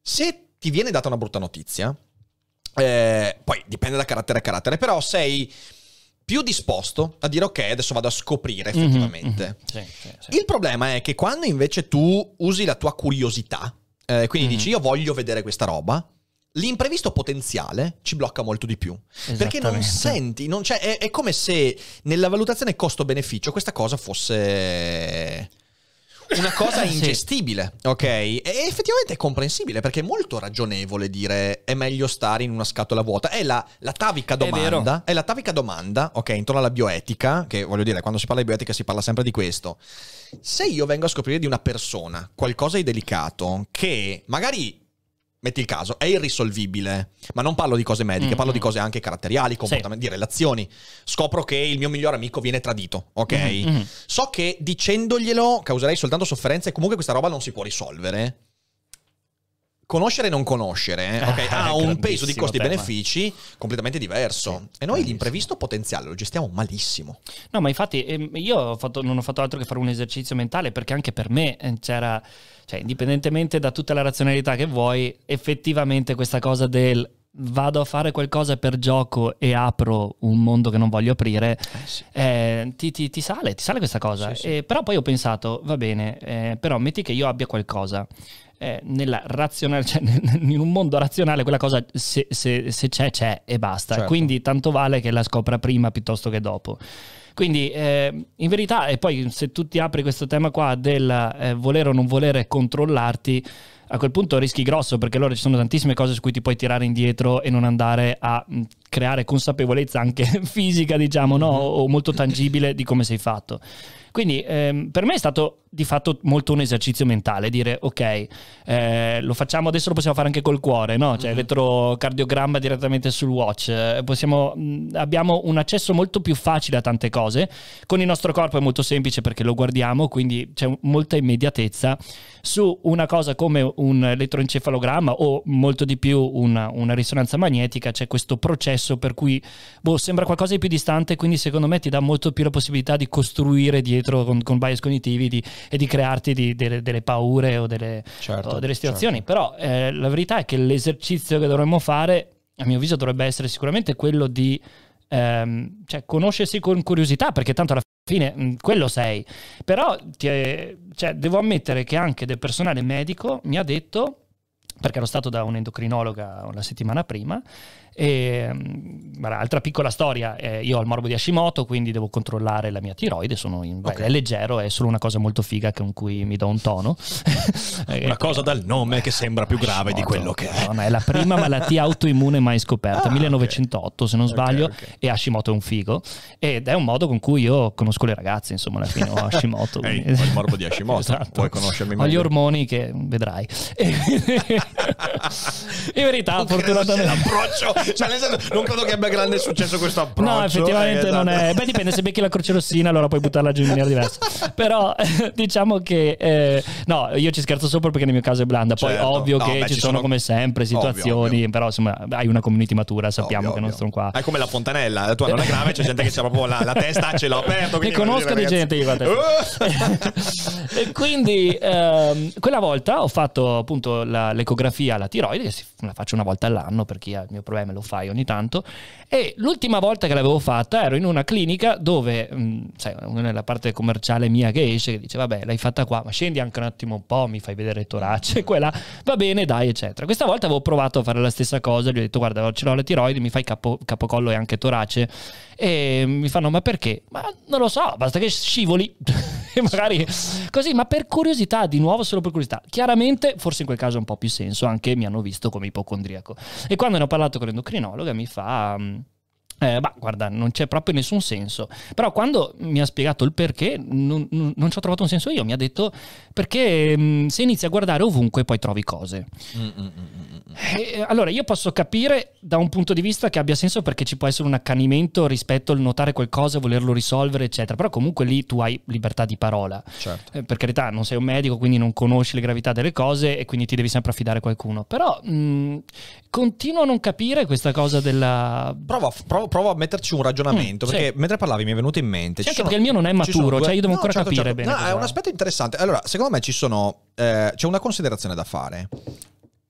se ti viene data una brutta notizia, eh, poi dipende da carattere a carattere, però sei più disposto a dire ok, adesso vado a scoprire Mhm, effettivamente. mhm. Sì, sì, sì. Il problema è che quando invece tu usi la tua curiosità, eh, quindi Mhm. dici io voglio vedere questa roba, l'imprevisto potenziale ci blocca molto di più. Perché non senti, non è, è come se nella valutazione costo-beneficio questa cosa fosse una cosa Sì. ingestibile, ok? E effettivamente è comprensibile perché è molto ragionevole dire è meglio stare in una scatola vuota. È la, la tavica È domanda, è, la tavica domanda, ok, intorno alla bioetica, che voglio dire, quando si parla di bioetica si parla sempre di questo. Se io vengo a scoprire di una persona qualcosa di delicato che magari metti il caso, è irrisolvibile, ma non parlo di cose mediche, Mm, parlo di cose anche caratteriali, comportamenti, di relazioni. Scopro che il mio migliore amico viene tradito, ok? Mhm, mhm. So che dicendoglielo causerei soltanto sofferenza e comunque questa roba non si può risolvere. Conoscere e non conoscere Eh, ha un peso di costi e benefici completamente diverso. Sì, e noi l'imprevisto potenziale lo gestiamo malissimo. No, ma infatti ehm, io ho fatto- non ho fatto altro che fare un esercizio mentale perché anche per me eh, c'era, cioè indipendentemente da tutta la razionalità che vuoi, effettivamente questa cosa del vado a fare qualcosa per gioco e apro un mondo che non voglio aprire, eh, ti, ti- ti sale, ti sale questa cosa. Sì, sì. E- però poi ho pensato, va bene, eh, però metti che io abbia qualcosa. Eh, nella razionale, cioè, in un mondo razionale quella cosa se, se- se c'è c'è e basta Certo. quindi tanto vale che la scopra prima piuttosto che dopo quindi eh, in verità e poi se tu ti apri questo tema qua del eh, volere o non volere controllarti a quel punto rischi grosso perché allora ci sono tantissime cose su cui ti puoi tirare indietro e non andare a mh, creare consapevolezza anche fisica diciamo no? o molto tangibile di come sei fatto quindi ehm, per me è stato di fatto molto un esercizio mentale, dire ok, eh, lo facciamo adesso, lo possiamo fare anche col cuore, no? cioè elettrocardiogramma direttamente sul watch, eh, possiamo, abbiamo un accesso molto più facile a tante cose, con il nostro corpo è molto semplice perché lo guardiamo, quindi c'è molta immediatezza su una cosa come un elettroencefalogramma o molto di più una, una risonanza magnetica, c'è questo processo per cui boh, sembra qualcosa di più distante, quindi secondo me ti dà molto più la possibilità di costruire dietro con, con bias cognitivi di- e di crearti di- delle, delle paure o delle, Certo, o delle situazioni. Però eh, la verità è che l'esercizio che dovremmo fare, a mio avviso, dovrebbe essere sicuramente quello di ehm, cioè, conoscersi con curiosità, perché tanto alla fine mh, quello sei. Però è- cioè, devo ammettere che anche del personale medico mi ha detto perché ero stato da un'endocrinologa la settimana prima. E, mm, guarda, altra piccola storia, eh, io ho il morbo di Hashimoto, quindi devo controllare la mia tiroide, sono in- beh, Ok. è leggero, è solo una cosa molto figa con cui mi do un tono. Una cosa dal nome che sembra più grave di quello che è. No, è la prima malattia autoimmune mai scoperta, Ah, 1908 se non sbaglio, ok. e Hashimoto è un figo. Ed è un modo con cui io conosco le ragazze, insomma, alla fine ho Hashimoto. Ehi, ho il morbo di Hashimoto, Esatto. vuoi conoscermi Ho gli meglio? ormoni che vedrai. E- In verità, fortunatamente... l'approccio, cioè, nel senso, non credo che abbia grande successo questo approccio. No, effettivamente eh, non esatto. è. Beh, dipende, se becchi la croce rossina, allora puoi buttarla giù in maniera diversa. Però diciamo che eh, no, io ci scherzo sopra perché nel mio caso è blanda. Poi Certo. ovvio No, che beh, ci ci sono, sono- come sempre situazioni, Ovvio, ovvio. però insomma hai una community matura, sappiamo Ovvio, che non sono qua. È come la fontanella, la tua non è grave, c'è gente che c'ha proprio la, la testa ce l'ha aperto. Ne conosco di gente io e quindi ehm, quella volta ho fatto appunto la- l'ecografia alla tiroide, che la faccio una volta all'anno per chi ha il mio problema lo fai ogni tanto. E l'ultima volta che l'avevo fatta ero in una clinica dove, mh, sai, uno nella parte commerciale mia che esce, che dice vabbè l'hai fatta qua, ma scendi anche un attimo un po', mi fai vedere il torace, quella va bene, dai, eccetera. Questa volta avevo provato a fare la stessa cosa, gli ho detto guarda ce l'ho la tiroide, mi fai capo- capocollo e anche torace. E mi fanno ma perché? Ma non lo so, basta che scivoli. e magari così, ma per curiosità, di nuovo solo per curiosità. Chiaramente, forse in quel caso ha un po' più senso, anche mi hanno visto come ipocondriaco. E quando ne ho parlato con l'endocrinologa mi fa... mm, eh, bah, guarda, non c'è proprio nessun senso. Però quando mi ha spiegato il perché, non, non- non ci ho trovato un senso io. Mi ha detto perché mm, se inizi a guardare ovunque poi trovi cose. Eh, allora, io posso capire da un punto di vista che abbia senso perché ci può essere un accanimento rispetto al notare qualcosa, volerlo risolvere, eccetera. Però comunque lì tu hai libertà di parola. Certo. Eh, per carità, non sei un medico, quindi non conosci le gravità delle cose e quindi ti devi sempre affidare a qualcuno. Però mh, continuo a non capire questa cosa della... Provo a, provo- a metterci un ragionamento, Mm, sì. perché mentre parlavi mi è venuto in mente. Sì, anche perché il mio non è sono maturo, cioè io devo ancora certo, capire certo. bene No, è un aspetto interessante. Allora, secondo me ci sono. eh, c'è una considerazione da fare.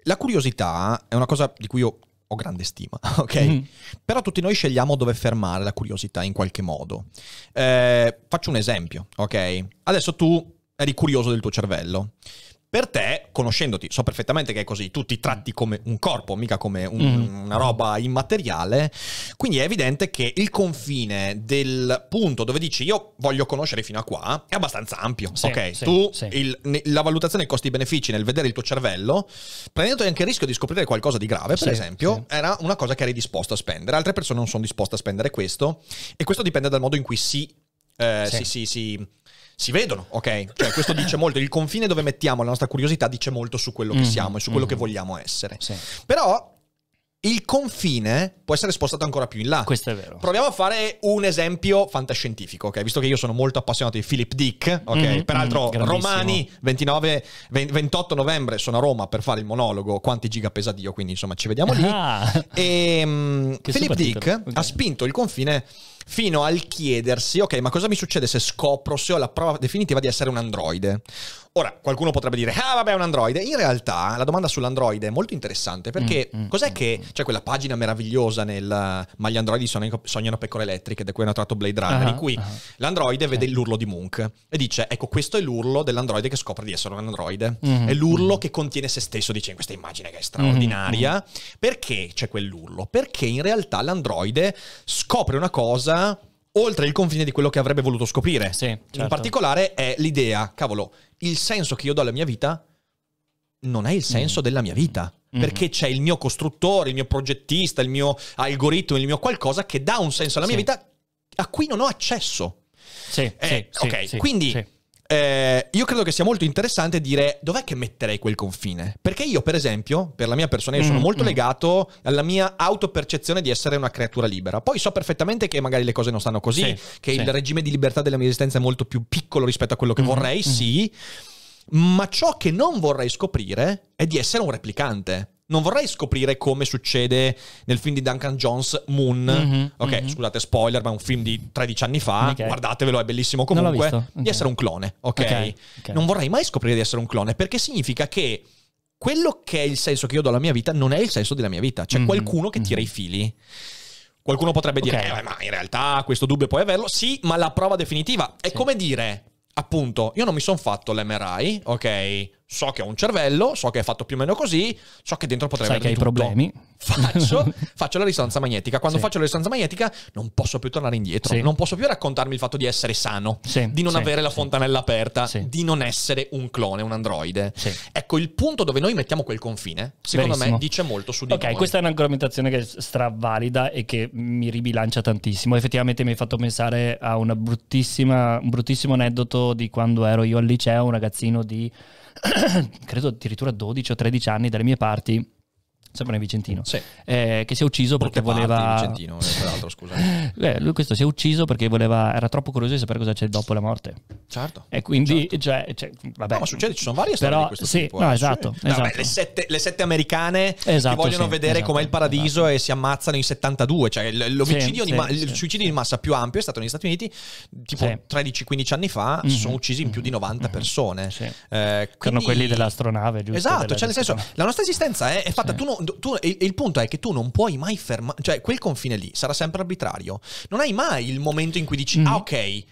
La curiosità è una cosa di cui io ho grande stima, ok? Mm. Però tutti noi scegliamo dove fermare la curiosità in qualche modo. Eh, faccio un esempio, ok? Adesso tu eri curioso del tuo cervello. Per te, conoscendoti, so perfettamente che è così, tu ti tratti come un corpo, mica come un- Mm. una roba immateriale, quindi è evidente che il confine del punto dove dici io voglio conoscere fino a qua è abbastanza ampio, Sì, ok? sì, tu, sì. il- la valutazione dei costi-benefici nel vedere il tuo cervello, prendendo anche il rischio di scoprire qualcosa di grave, per esempio, era una cosa che eri disposto a spendere, altre persone non sono disposte a spendere questo e questo dipende dal modo in cui si... eh, Sì. si, si, si- si vedono, ok? Cioè, questo dice molto. Il confine dove mettiamo la nostra curiosità dice molto su quello che Mhm, siamo e su quello mhm. che vogliamo essere. Sì, Però il confine può essere spostato ancora più in là. questo è vero. Proviamo a fare un esempio fantascientifico, ok? Visto che io sono molto appassionato di Philip Dick, ok? Mhm, Peraltro, grandissimo. Romani, 29, 20 28 novembre sono a Roma per fare il monologo Quanti giga pesa Dio, quindi insomma ci vediamo lì. Ah. E mm, Che Philip Dick titolo. Ok. ha spinto il confine fino al chiedersi, ok, ma cosa mi succede se scopro se ho la prova definitiva di essere un androide? Ora, qualcuno potrebbe dire, ah vabbè è un androide. In realtà la domanda sull'androide è molto interessante perché Mm, mm, cos'è mm, che c'è quella pagina meravigliosa nel Ma gli androidi sognano, sognano pecore elettriche, da cui hanno tratto Blade Runner, Ah, in cui ah. l'androide Sì. vede l'urlo di Munch e dice, ecco questo è l'urlo dell'androide che scopre di essere un androide. Mhm, È l'urlo mhm. che contiene se stesso, dice in questa immagine che è straordinaria. Perché c'è quell'urlo? Perché in realtà l'androide scopre una cosa oltre il confine di quello che avrebbe voluto scoprire. Sì, In certo. particolare è l'idea, cavolo, il senso che io do alla mia vita non è il senso Mm. della mia vita. Mm. Perché c'è il mio costruttore, il mio progettista, il mio algoritmo, il mio qualcosa che dà un senso alla mia Sì. vita a cui non ho accesso. Sì, Eh, sì, ok, quindi sì. Eh, io credo che sia molto interessante dire dov'è che metterei quel confine. Perché io, per esempio, per la mia persona, io sono Mm, molto mm. legato alla mia autopercezione di essere una creatura libera. Poi so perfettamente che magari le cose non stanno così, Sì, che sì. il regime di libertà della mia esistenza è molto più piccolo rispetto a quello che Mhm, vorrei, mhm. sì. Ma ciò che non vorrei scoprire è di essere un replicante. Non vorrei scoprire come succede nel film di Duncan Jones, Moon. Mhm, ok, mhm. scusate, spoiler, ma è un film di 13 anni fa. Ok. Guardatevelo, è bellissimo comunque. visto. Di essere un clone, ok? Ok. Non vorrei mai scoprire di essere un clone perché significa che quello che è il senso che io do alla mia vita non è il senso della mia vita. C'è Mhm, qualcuno che tira mhm. i fili. Qualcuno potrebbe dire. "Eh, ma in realtà questo dubbio puoi averlo. Sì, ma la prova definitiva è Sì. come dire, appunto, io non mi sono fatto l'MRI, ok? So che ho un cervello, so che è fatto più o meno così, so che dentro potrei che avere tutto. problemi. Faccio, faccio la risonanza magnetica. Quando Sì. faccio la risonanza magnetica non posso più tornare indietro. Sì. Non posso più raccontarmi il fatto di essere sano, Sì, di non avere la fontanella aperta, Sì. di non essere un clone, un androide. Sì. Ecco, il punto dove noi mettiamo quel confine, secondo Verissimo. me, dice molto su di Ok, noi. questa è un'argomentazione che è stravalida e che mi ribilancia tantissimo. Effettivamente mi hai fatto pensare a una bruttissima, un bruttissimo aneddoto di quando ero io al liceo, un ragazzino di credo addirittura 12 o 13 anni dalle mie parti. Sembra in Vicentino. Sì. eh, che si è ucciso perché voleva. Vicentino, eh, tra l'altro, scusa. Eh, lui questo si è ucciso perché voleva. Era troppo curioso di sapere cosa c'è dopo la morte. Certo. E quindi, Certo. cioè, cioè, vabbè. No, ma succede, ci sono varie storie Però, di questo sì, tipo. no, eh, esatto, sì. Esatto. beh, le, sette, le sette americane Esatto, che vogliono sì, vedere esatto, com'è il paradiso esatto. e si ammazzano in 72. Cioè, l'omicidio di ma- il suicidio di massa più ampio è stato negli Stati Uniti tipo Sì. 13-15 anni fa. Mhm, Si sono uccisi in più di mhm, 90 mhm. persone. Sì. Eh, quindi- quelli dell'astronave, giusto? Esatto, cioè nel senso, la nostra esistenza è, fatta, tu non- tu- il, il punto è che tu non puoi mai fermare, cioè quel confine lì sarà sempre arbitrario. Non hai mai il momento in cui dici, Mhm. ah ok,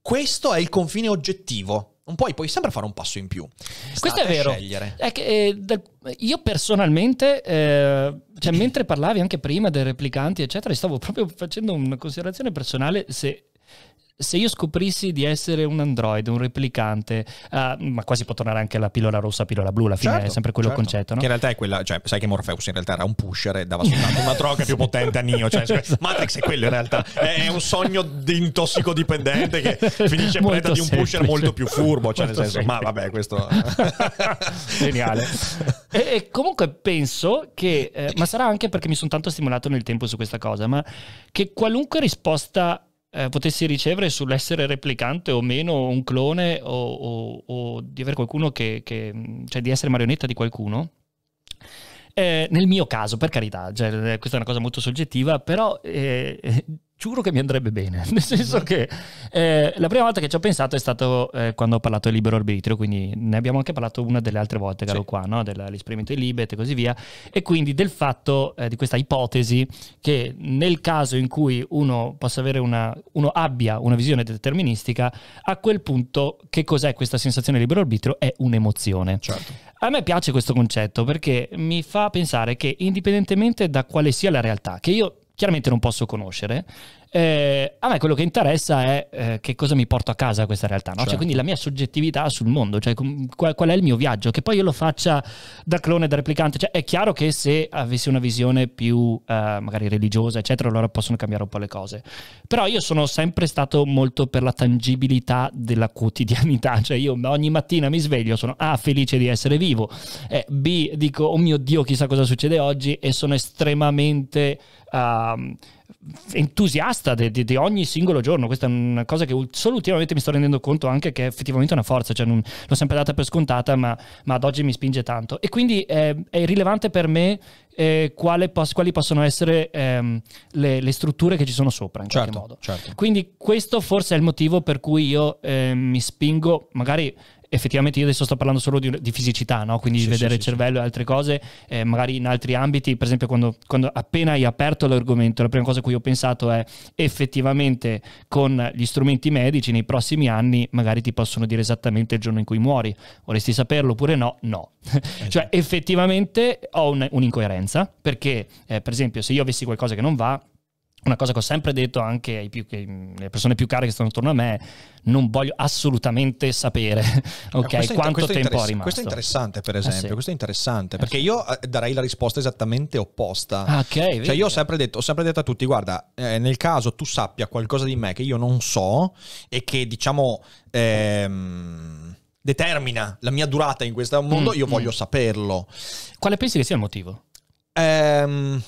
questo è il confine oggettivo. Non puoi, puoi sempre fare un passo in più. Sta Questo è vero. Scegliere. È che, eh, del- io personalmente, eh, cioè, mentre parlavi anche prima dei replicanti, eccetera, stavo proprio facendo una considerazione personale se. Se io scoprissi di essere un androide, un replicante, ah, ma quasi può tornare anche la pillola rossa, pillola blu, alla fine Certo, è sempre quello certo. il concetto, no? Che in realtà è quella, cioè, sai che Morpheus in realtà era un pusher e dava soltanto una droga più potente a Neo. Cioè, Esatto. Matrix è quello in realtà. È un sogno di un tossicodipendente che finisce Molto preda di un pusher semplice. molto più furbo. Cioè, nel Molto senso, ma semplice. vabbè, questo. Geniale. E, e comunque penso che, eh, ma sarà anche perché mi sono tanto stimolato nel tempo su questa cosa, ma che qualunque risposta eh, potessi ricevere sull'essere replicante o meno, un clone o, o- o di avere qualcuno che, che- cioè di essere marionetta di qualcuno. eh, nel mio caso, per carità, cioè, eh, questa è una cosa molto soggettiva, però eh, giuro che mi andrebbe bene. Nel senso che eh, la prima volta che ci ho pensato è stato eh, quando ho parlato del libero arbitrio, quindi ne abbiamo anche parlato una delle altre volte che ero Sì. qua, no? dell'esperimento di Libet e così via, e quindi del fatto eh, di questa ipotesi che nel caso in cui uno possa avere una, uno abbia una visione deterministica, a quel punto che cos'è questa sensazione di libero arbitrio? È un'emozione. certo. A me piace questo concetto perché mi fa pensare che indipendentemente da quale sia la realtà, che io chiaramente non posso conoscere, eh, a me quello che interessa è eh, che cosa mi porto a casa questa realtà, no? Certo. cioè, quindi la mia soggettività sul mondo, cioè qual, qual è il mio viaggio, che poi io lo faccia da clone, da replicante, cioè, è chiaro che se avessi una visione più eh, magari religiosa, eccetera, allora possono cambiare un po' le cose. Però io sono sempre stato molto per la tangibilità della quotidianità, cioè io ogni mattina mi sveglio, sono A felice di essere vivo, B dico oh mio Dio chissà cosa succede oggi e sono estremamente ehm, entusiasta di, di- di ogni singolo giorno. Questa è una cosa che solo ultimamente mi sto rendendo conto anche che è effettivamente una forza, cioè non- l'ho sempre data per scontata, ma, ma ad oggi mi spinge tanto. E quindi eh, è rilevante per me eh, quale pos- quali possono essere ehm, le, le strutture che ci sono sopra, in qualche modo. certo. Quindi questo forse è il motivo per cui io eh, mi spingo, magari effettivamente io adesso sto parlando solo di, di fisicità, no? quindi Sì, di vedere sì, il sì, cervello e altre cose, eh, magari in altri ambiti, per esempio quando, quando appena hai aperto l'argomento, la prima cosa a cui ho pensato è effettivamente con gli strumenti medici nei prossimi anni magari ti possono dire esattamente il giorno in cui muori, vorresti saperlo oppure no? No. cioè effettivamente ho un- un'incoerenza perché eh, per esempio se io avessi qualcosa che non va, una cosa che ho sempre detto anche ai più, che, alle persone più care che stanno attorno a me non voglio assolutamente sapere ok, Eh, questo quanto questo tempo ho rimasto. Questo è interessante, per Eh, esempio. sì. Questo è interessante Eh, perché io eh, darei la risposta esattamente opposta. Ah, ok, Cioè, io ho sempre detto, ho sempre detto a tutti: guarda, eh, nel caso tu sappia qualcosa di me che io non so e che diciamo ehm, determina la mia durata in questo mondo, Mm, io voglio mm. saperlo. Quale pensi che sia il motivo? Ehm,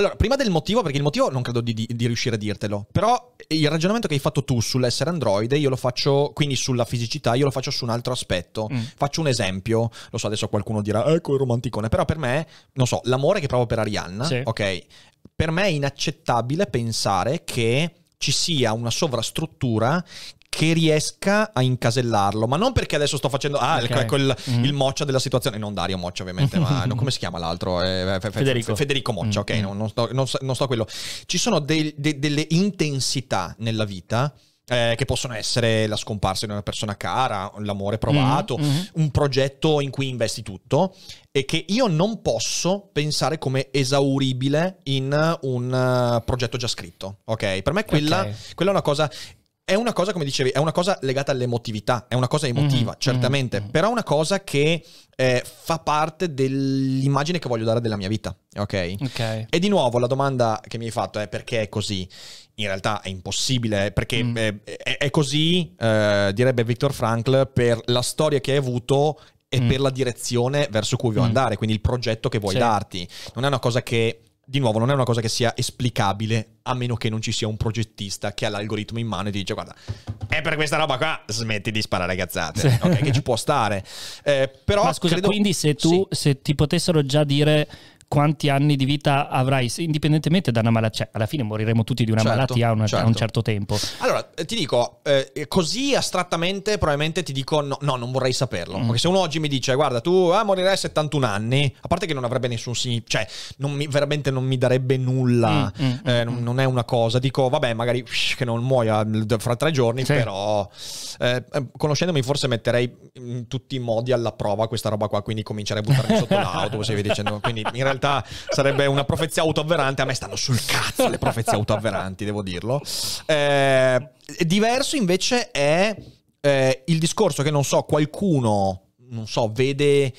allora, prima del motivo, perché il motivo non credo di, di- di riuscire a dirtelo, però il ragionamento che hai fatto tu sull'essere androide, io lo faccio, quindi sulla fisicità, io lo faccio su un altro aspetto. Mm. Faccio un esempio, lo so, adesso qualcuno dirà, ecco il romanticone, però per me, non so, l'amore che provo per Arianna, Sì. ok, per me è inaccettabile pensare che ci sia una sovrastruttura che riesca a incasellarlo, ma non perché adesso sto facendo ah, il- Ok. quel- Mm. il moccia della situazione, non Dario Moccia ovviamente, ma no, come si chiama l'altro? Eh, Fe- Fe- Federico. Federico Moccia, Mm, ok, mm. non, non sto, non non sto a quello. Ci sono dei- de- delle intensità nella vita eh, che possono essere la scomparsa di una persona cara, l'amore provato, Mm, mm. un progetto in cui investi tutto e che io non posso pensare come esauribile in un eh, progetto già scritto, ok? Per me quella, Ok. quella è una cosa... È una cosa, come dicevi, è una cosa legata all'emotività, è una cosa emotiva, Mhm, certamente, mhm. però è una cosa che eh, fa parte dell'immagine che voglio dare della mia vita, ok? Ok. E di nuovo la domanda che mi hai fatto è perché è così? In realtà è impossibile, perché Mm. eh, è, è così, eh, direbbe Viktor Frankl, per la storia che hai avuto e Mm. per la direzione verso cui vuoi Mm. andare, quindi il progetto che vuoi Sì. darti. Non è una cosa che, di nuovo, non è una cosa che sia esplicabile a meno che non ci sia un progettista che ha l'algoritmo in mano e ti dice guarda, è per questa roba qua, smetti di sparare cazzate, Sì. ok? Che ci può stare. Eh, però Ma scusa, credo- quindi se tu, Sì. se ti potessero già dire quanti anni di vita avrai, indipendentemente da una malattia, cioè alla fine moriremo tutti di una Certo, malattia a, una- a certo. un certo tempo. Allora, eh, ti dico, eh, così astrattamente probabilmente ti dico no, no, non vorrei saperlo. Mm. Perché se uno oggi mi dice, guarda, tu ah, morirai a 71 anni, a parte che non avrebbe nessun significato, cioè non mi- veramente non mi darebbe nulla, Mm, mm, eh, mm, non, mm. non è una cosa. Dico, vabbè, magari ush, che non muoia mm, fra tre giorni, Sì. però eh, eh, conoscendomi forse metterei in tutti i modi alla prova questa roba qua, quindi comincerei a buttarmi sotto l'autobus e via dicendo. Quindi in realtà sarebbe una profezia autoavverante. A me stanno sul cazzo le profezie autoavveranti, devo dirlo. Eh, diverso invece è eh, il discorso che non so, qualcuno, non so, vede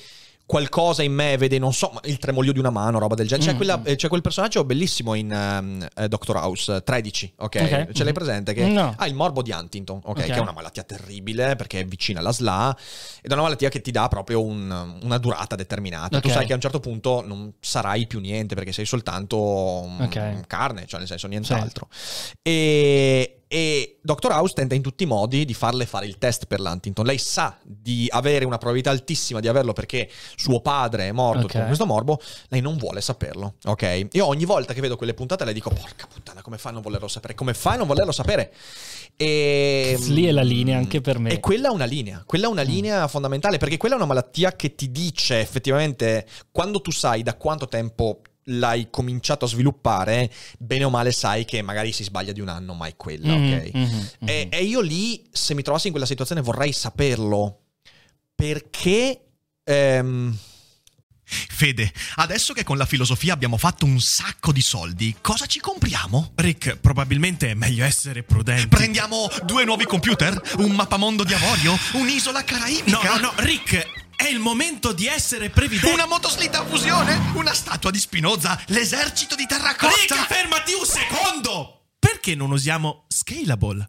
qualcosa in me, vede, non so, il tremolio di una mano, roba del genere. C'è, Mm, quella- mm. eh, c'è quel personaggio bellissimo in eh, Doctor House 13, ok? Ok. Ce l'hai Mhm. presente? Che No. ha il morbo di Huntington, ok? Ok. Che è una malattia terribile perché è vicina alla SLA ed è una malattia che ti dà proprio un- una durata determinata. Tu Ok. sai che a un certo punto non sarai più niente perché sei soltanto mm, carne, cioè nel senso nient'altro. E, e Dr. House tenta in tutti i modi di farle fare il test per l'Huntington. Lei sa di avere una probabilità altissima di averlo perché suo padre è morto Ok. con questo morbo, lei non vuole saperlo, ok? Io ogni volta che vedo quelle puntate le dico, porca puttana, come fai a non volerlo sapere? Come fai a non volerlo sapere? E... Lì è la linea anche per me. E quella è una linea, quella è una linea fondamentale perché quella è una malattia che ti dice effettivamente quando tu sai da quanto tempo l'hai cominciato a sviluppare, bene o male sai che magari si sbaglia di un anno, ma è quella, Mhm, ok? mhm, E, mhm. e io lì, se mi trovassi in quella situazione, vorrei saperlo perché... ehm, Fede, adesso che con la filosofia abbiamo fatto un sacco di soldi, cosa ci compriamo? Rick, probabilmente è meglio essere prudenti. Prendiamo due nuovi computer? Un mappamondo di avorio? Un'isola No, caraibica? no, no, Rick, è il momento di essere previdenti. Una motoslita a fusione? Una statua di Spinoza? L'esercito di terracotta? Rick, fermati un secondo! Perché non usiamo Scalable?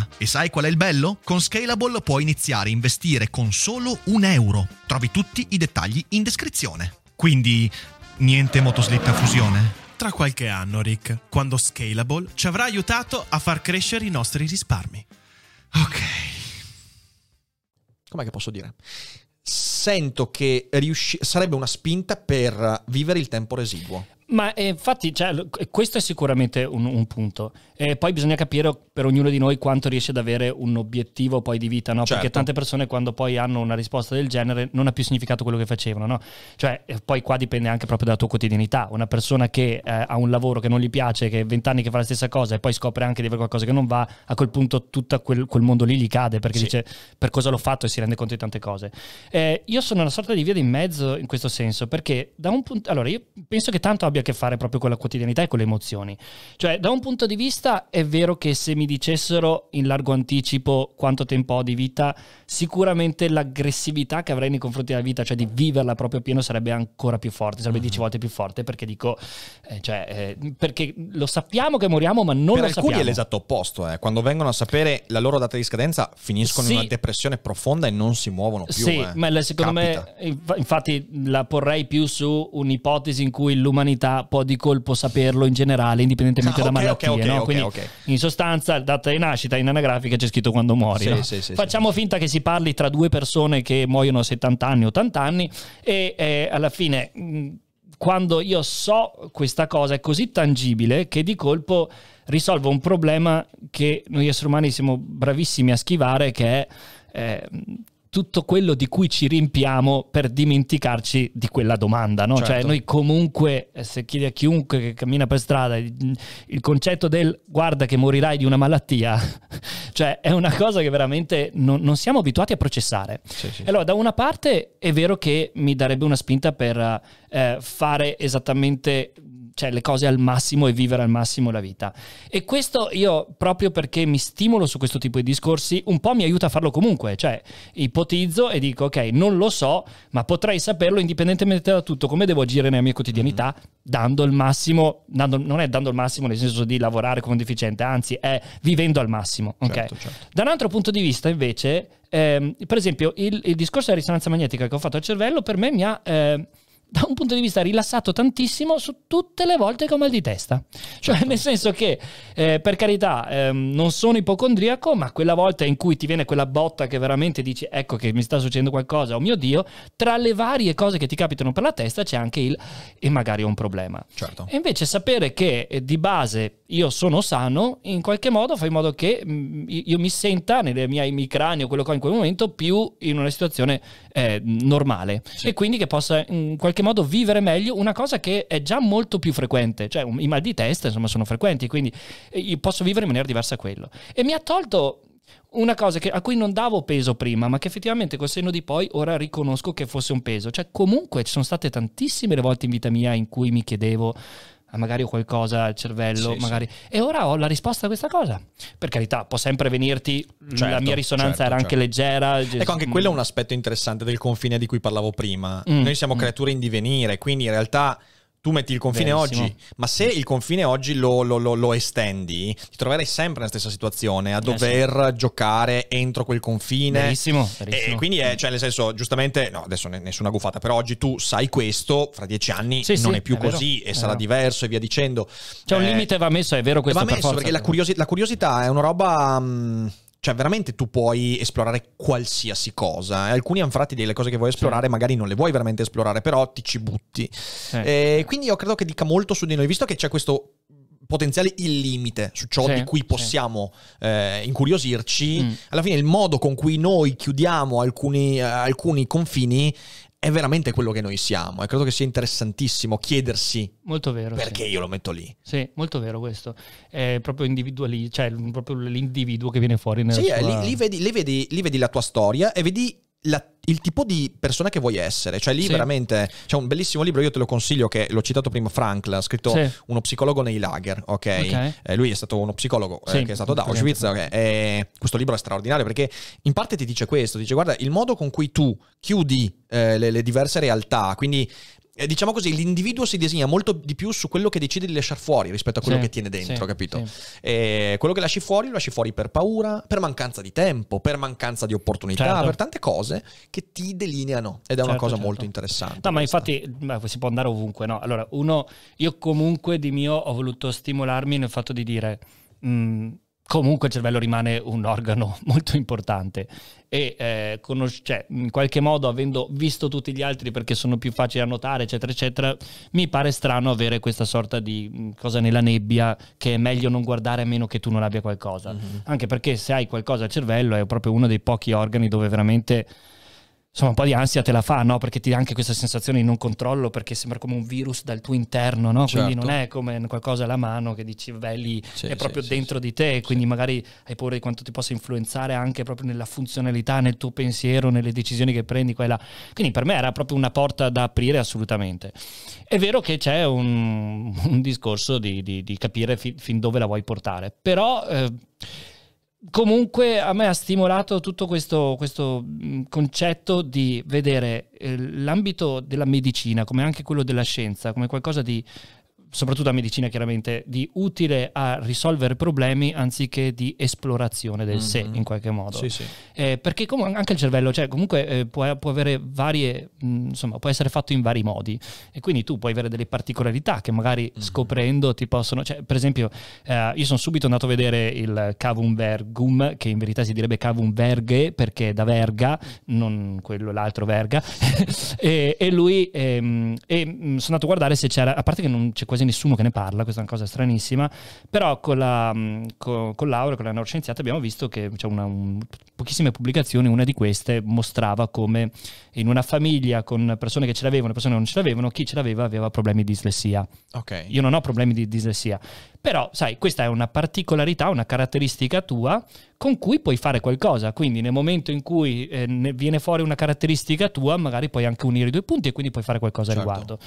E sai qual è il bello? Con Scalable puoi iniziare a investire con solo un euro. Trovi tutti i dettagli in descrizione. Quindi, niente motoslitta fusione? Tra qualche anno, Rick, quando Scalable ci avrà aiutato a far crescere i nostri risparmi. Ok. Com'è che posso dire? Sento che riusci- sarebbe una spinta per vivere il tempo residuo. Ma eh, infatti, cioè, questo è sicuramente un, un punto. E poi bisogna capire per ognuno di noi quanto riesce ad avere un obiettivo poi di vita, no? Perché Certo. tante persone quando poi hanno una risposta del genere non ha più significato quello che facevano, no? Cioè, eh, poi qua dipende anche proprio dalla tua quotidianità. Una persona che eh, ha un lavoro che non gli piace, che è vent'anni che fa la stessa cosa e poi scopre anche di avere qualcosa che non va, a quel punto tutto quel, quel mondo lì gli cade perché Sì. dice per cosa l'ho fatto e si rende conto di tante cose. Eh, io sono una sorta di via di mezzo in questo senso, perché da un punto. Allora, io penso che tanto abbia a che fare proprio con la quotidianità e con le emozioni. Cioè, da un punto di vista è vero che se mi dicessero in largo anticipo quanto tempo ho di vita, sicuramente l'aggressività che avrei nei confronti della vita, cioè di viverla proprio pieno, sarebbe ancora più forte, sarebbe dieci volte più forte, perché dico, eh, cioè, eh, perché lo sappiamo che moriamo, ma non per lo alcuni sappiamo. è l'esatto opposto. eh. Quando vengono a sapere la loro data di scadenza, finiscono Sì. in una depressione profonda e non si muovono più. Sì, eh. ma secondo Capita. me, inf- infatti, la porrei più su un'ipotesi in cui l'umanità può di colpo saperlo in generale, indipendentemente Ah, da ok, malattie. ok, ok, no? Quindi, in sostanza, data di nascita in anagrafica c'è scritto quando muori. Sì, no? sì, sì, Facciamo finta che si parli tra due persone che muoiono a 70 anni, 80 anni, e eh, alla fine. mh, Quando io so questa cosa è così tangibile che di colpo risolvo un problema che noi esseri umani siamo bravissimi a schivare, che è eh, tutto quello di cui ci riempiamo per dimenticarci di quella domanda. No? Certo. Cioè, noi comunque, eh, se chiedi a chiunque che cammina per strada il, concetto del guarda che morirai di una malattia, cioè è una cosa che veramente non, non siamo abituati a processare. Sì, sì. E Allora, da una parte è vero che mi darebbe una spinta per eh, fare esattamente cioè, le cose al massimo e vivere al massimo la vita. E questo io, proprio perché mi stimolo su questo tipo di discorsi, un po' mi aiuta a farlo comunque. Cioè, ipotizzo e dico, ok, non lo so, ma potrei saperlo indipendentemente da tutto, come devo agire nella mia quotidianità, dando il massimo, dando- non è dando il massimo nel senso di lavorare come un deficiente, anzi, è vivendo al massimo. ok? Certo, certo. Da un altro punto di vista, invece, ehm, per esempio, il, il discorso della risonanza magnetica che ho fatto al cervello per me mi ha. ehm, da un punto di vista rilassato tantissimo su tutte le volte che ho mal di testa. Cioè, nel senso che, eh, per carità, ehm, non sono ipocondriaco, ma quella volta in cui ti viene quella botta che veramente dici, ecco che mi sta succedendo qualcosa, oh mio Dio, tra le varie cose che ti capitano per la testa c'è anche il e magari ho un problema. Certo. E invece sapere che eh, di base io sono sano, in qualche modo fa in modo che mm, io mi senta nelle mie emicranie o quello che ho in quel momento più in una situazione eh, normale e quindi che possa in qualche modo vivere meglio una cosa che è già molto più frequente, cioè i mal di testa insomma sono frequenti, quindi eh, io posso vivere in maniera diversa quello. E mi ha tolto una cosa che- a cui non davo peso prima, ma che effettivamente col senno di poi ora riconosco che fosse un peso. Cioè, comunque ci sono state tantissime le volte in vita mia in cui mi chiedevo. "Ah, Magari ho qualcosa al cervello, Sì, magari. E ora ho la risposta a questa cosa. Per carità, può sempre venirti. la Certo, mia risonanza certo, era anche certo. leggera. Ecco, anche quello è un aspetto interessante del confine di cui parlavo prima. Mm, Noi siamo mm. creature in divenire, quindi in realtà tu metti il confine Verissimo. oggi, ma se il confine oggi lo, lo- lo- lo estendi, ti troverai sempre nella stessa situazione, a Eh, sì. dover giocare entro quel confine. Verissimo, E verissimo. quindi è, cioè, nel senso, giustamente, no, adesso ne- nessuna guffata, però oggi tu sai questo, fra dieci anni Sì, non sì, è più è vero, così e è sarà vero. diverso e via dicendo. C'è un Eh, limite, va messo, è vero questo va per messo forza. perché la, curiosi- la curiosità è una roba. mh, cioè, veramente tu puoi esplorare qualsiasi cosa. E alcuni hanno infatti delle cose che vuoi esplorare, magari non le vuoi veramente esplorare, però ti ci butti. E quindi io credo che dica molto su di noi, visto che c'è questo potenziale illimite su ciò Sì, di cui sì. possiamo eh, incuriosirci, Mm. alla fine il modo con cui noi chiudiamo alcuni, eh, alcuni confini è veramente quello che noi siamo e credo che sia interessantissimo chiedersi Molto vero. perché sì. io lo metto lì. Sì, molto vero questo. È proprio cioè proprio l'individuo che viene fuori nella Sì, eh, sua... lì, lì vedi, lì vedi- lì vedi la tua storia e vedi la- il tipo di persona che vuoi essere. Cioè lì Sì. veramente c'è un bellissimo libro, io te lo consiglio, che l'ho citato prima, Frankl, ha scritto Sì. Uno psicologo nei lager, ok? Ok. Eh, lui è stato uno psicologo eh, Sì, che è stato da Auschwitz. ok? E questo libro è straordinario perché in parte ti dice questo, dice guarda il modo con cui tu chiudi eh, le, le diverse realtà, quindi eh, diciamo così, l'individuo si disegna molto di più su quello che decide di lasciare fuori rispetto a quello Sì, che tiene dentro, sì, capito? sì. E quello che lasci fuori lo lasci fuori per paura, per mancanza di tempo, per mancanza di opportunità, Certo. per tante cose che ti delineano ed è una Certo, cosa certo. molto interessante. No, ma infatti beh, si può andare ovunque, no? Allora, uno, io comunque di mio ho voluto stimolarmi nel fatto di dire, mm, comunque il cervello rimane un organo molto importante e eh, conos- cioè, in qualche modo avendo visto tutti gli altri perché sono più facili da notare, eccetera, eccetera, mi pare strano avere questa sorta di mm, cosa nella nebbia che è meglio non guardare a meno che tu non abbia qualcosa. Mhm. Anche perché se hai qualcosa al cervello è proprio uno dei pochi organi dove veramente insomma un po' di ansia te la fa, no? Perché ti dà anche questa sensazione di non controllo perché sembra come un virus dal tuo interno, no? Quindi Certo. non è come qualcosa alla mano che dici, beh, lì Sì, è proprio sì, dentro di te, quindi magari hai paura di quanto ti possa influenzare anche proprio nella funzionalità, nel tuo pensiero, nelle decisioni che prendi qua e là. Quindi per me era proprio una porta da aprire assolutamente. È vero che c'è un, un discorso di, di- di capire fi- fin dove la vuoi portare, però eh, comunque a me ha stimolato tutto questo, questo mh, concetto di vedere eh, l'ambito della medicina come anche quello della scienza come qualcosa di soprattutto la medicina chiaramente di utile a risolvere problemi anziché di esplorazione del sé Mhm. in qualche modo Sì, sì. eh, perché comunque anche il cervello, cioè comunque eh, può, può avere varie, mh, insomma, può essere fatto in vari modi e quindi tu puoi avere delle particolarità che magari Mhm. scoprendo ti possono, cioè per esempio eh, io sono subito andato a vedere il Cavum Vergum, che in verità si direbbe Cavum Verge perché è da Verga, non quello l'altro Verga, e, e lui, ehm, e, mh, sono andato a guardare se c'era, a parte che non c'è quasi nessuno che ne parla, questa è una cosa stranissima, però con, la, mh, co- con Laura, con la neuroscienziata, abbiamo visto che c'è una, un- pochissime pubblicazioni, una di queste mostrava come in una famiglia con persone che ce l'avevano e persone che non ce l'avevano, chi ce l'aveva aveva problemi di dislessia. Ok. Io non ho problemi di dislessia, però sai, questa è una particolarità, una caratteristica tua con cui puoi fare qualcosa, quindi nel momento in cui eh, ne viene fuori una caratteristica tua, magari puoi anche unire i due punti e quindi puoi fare qualcosa a Certo. riguardo.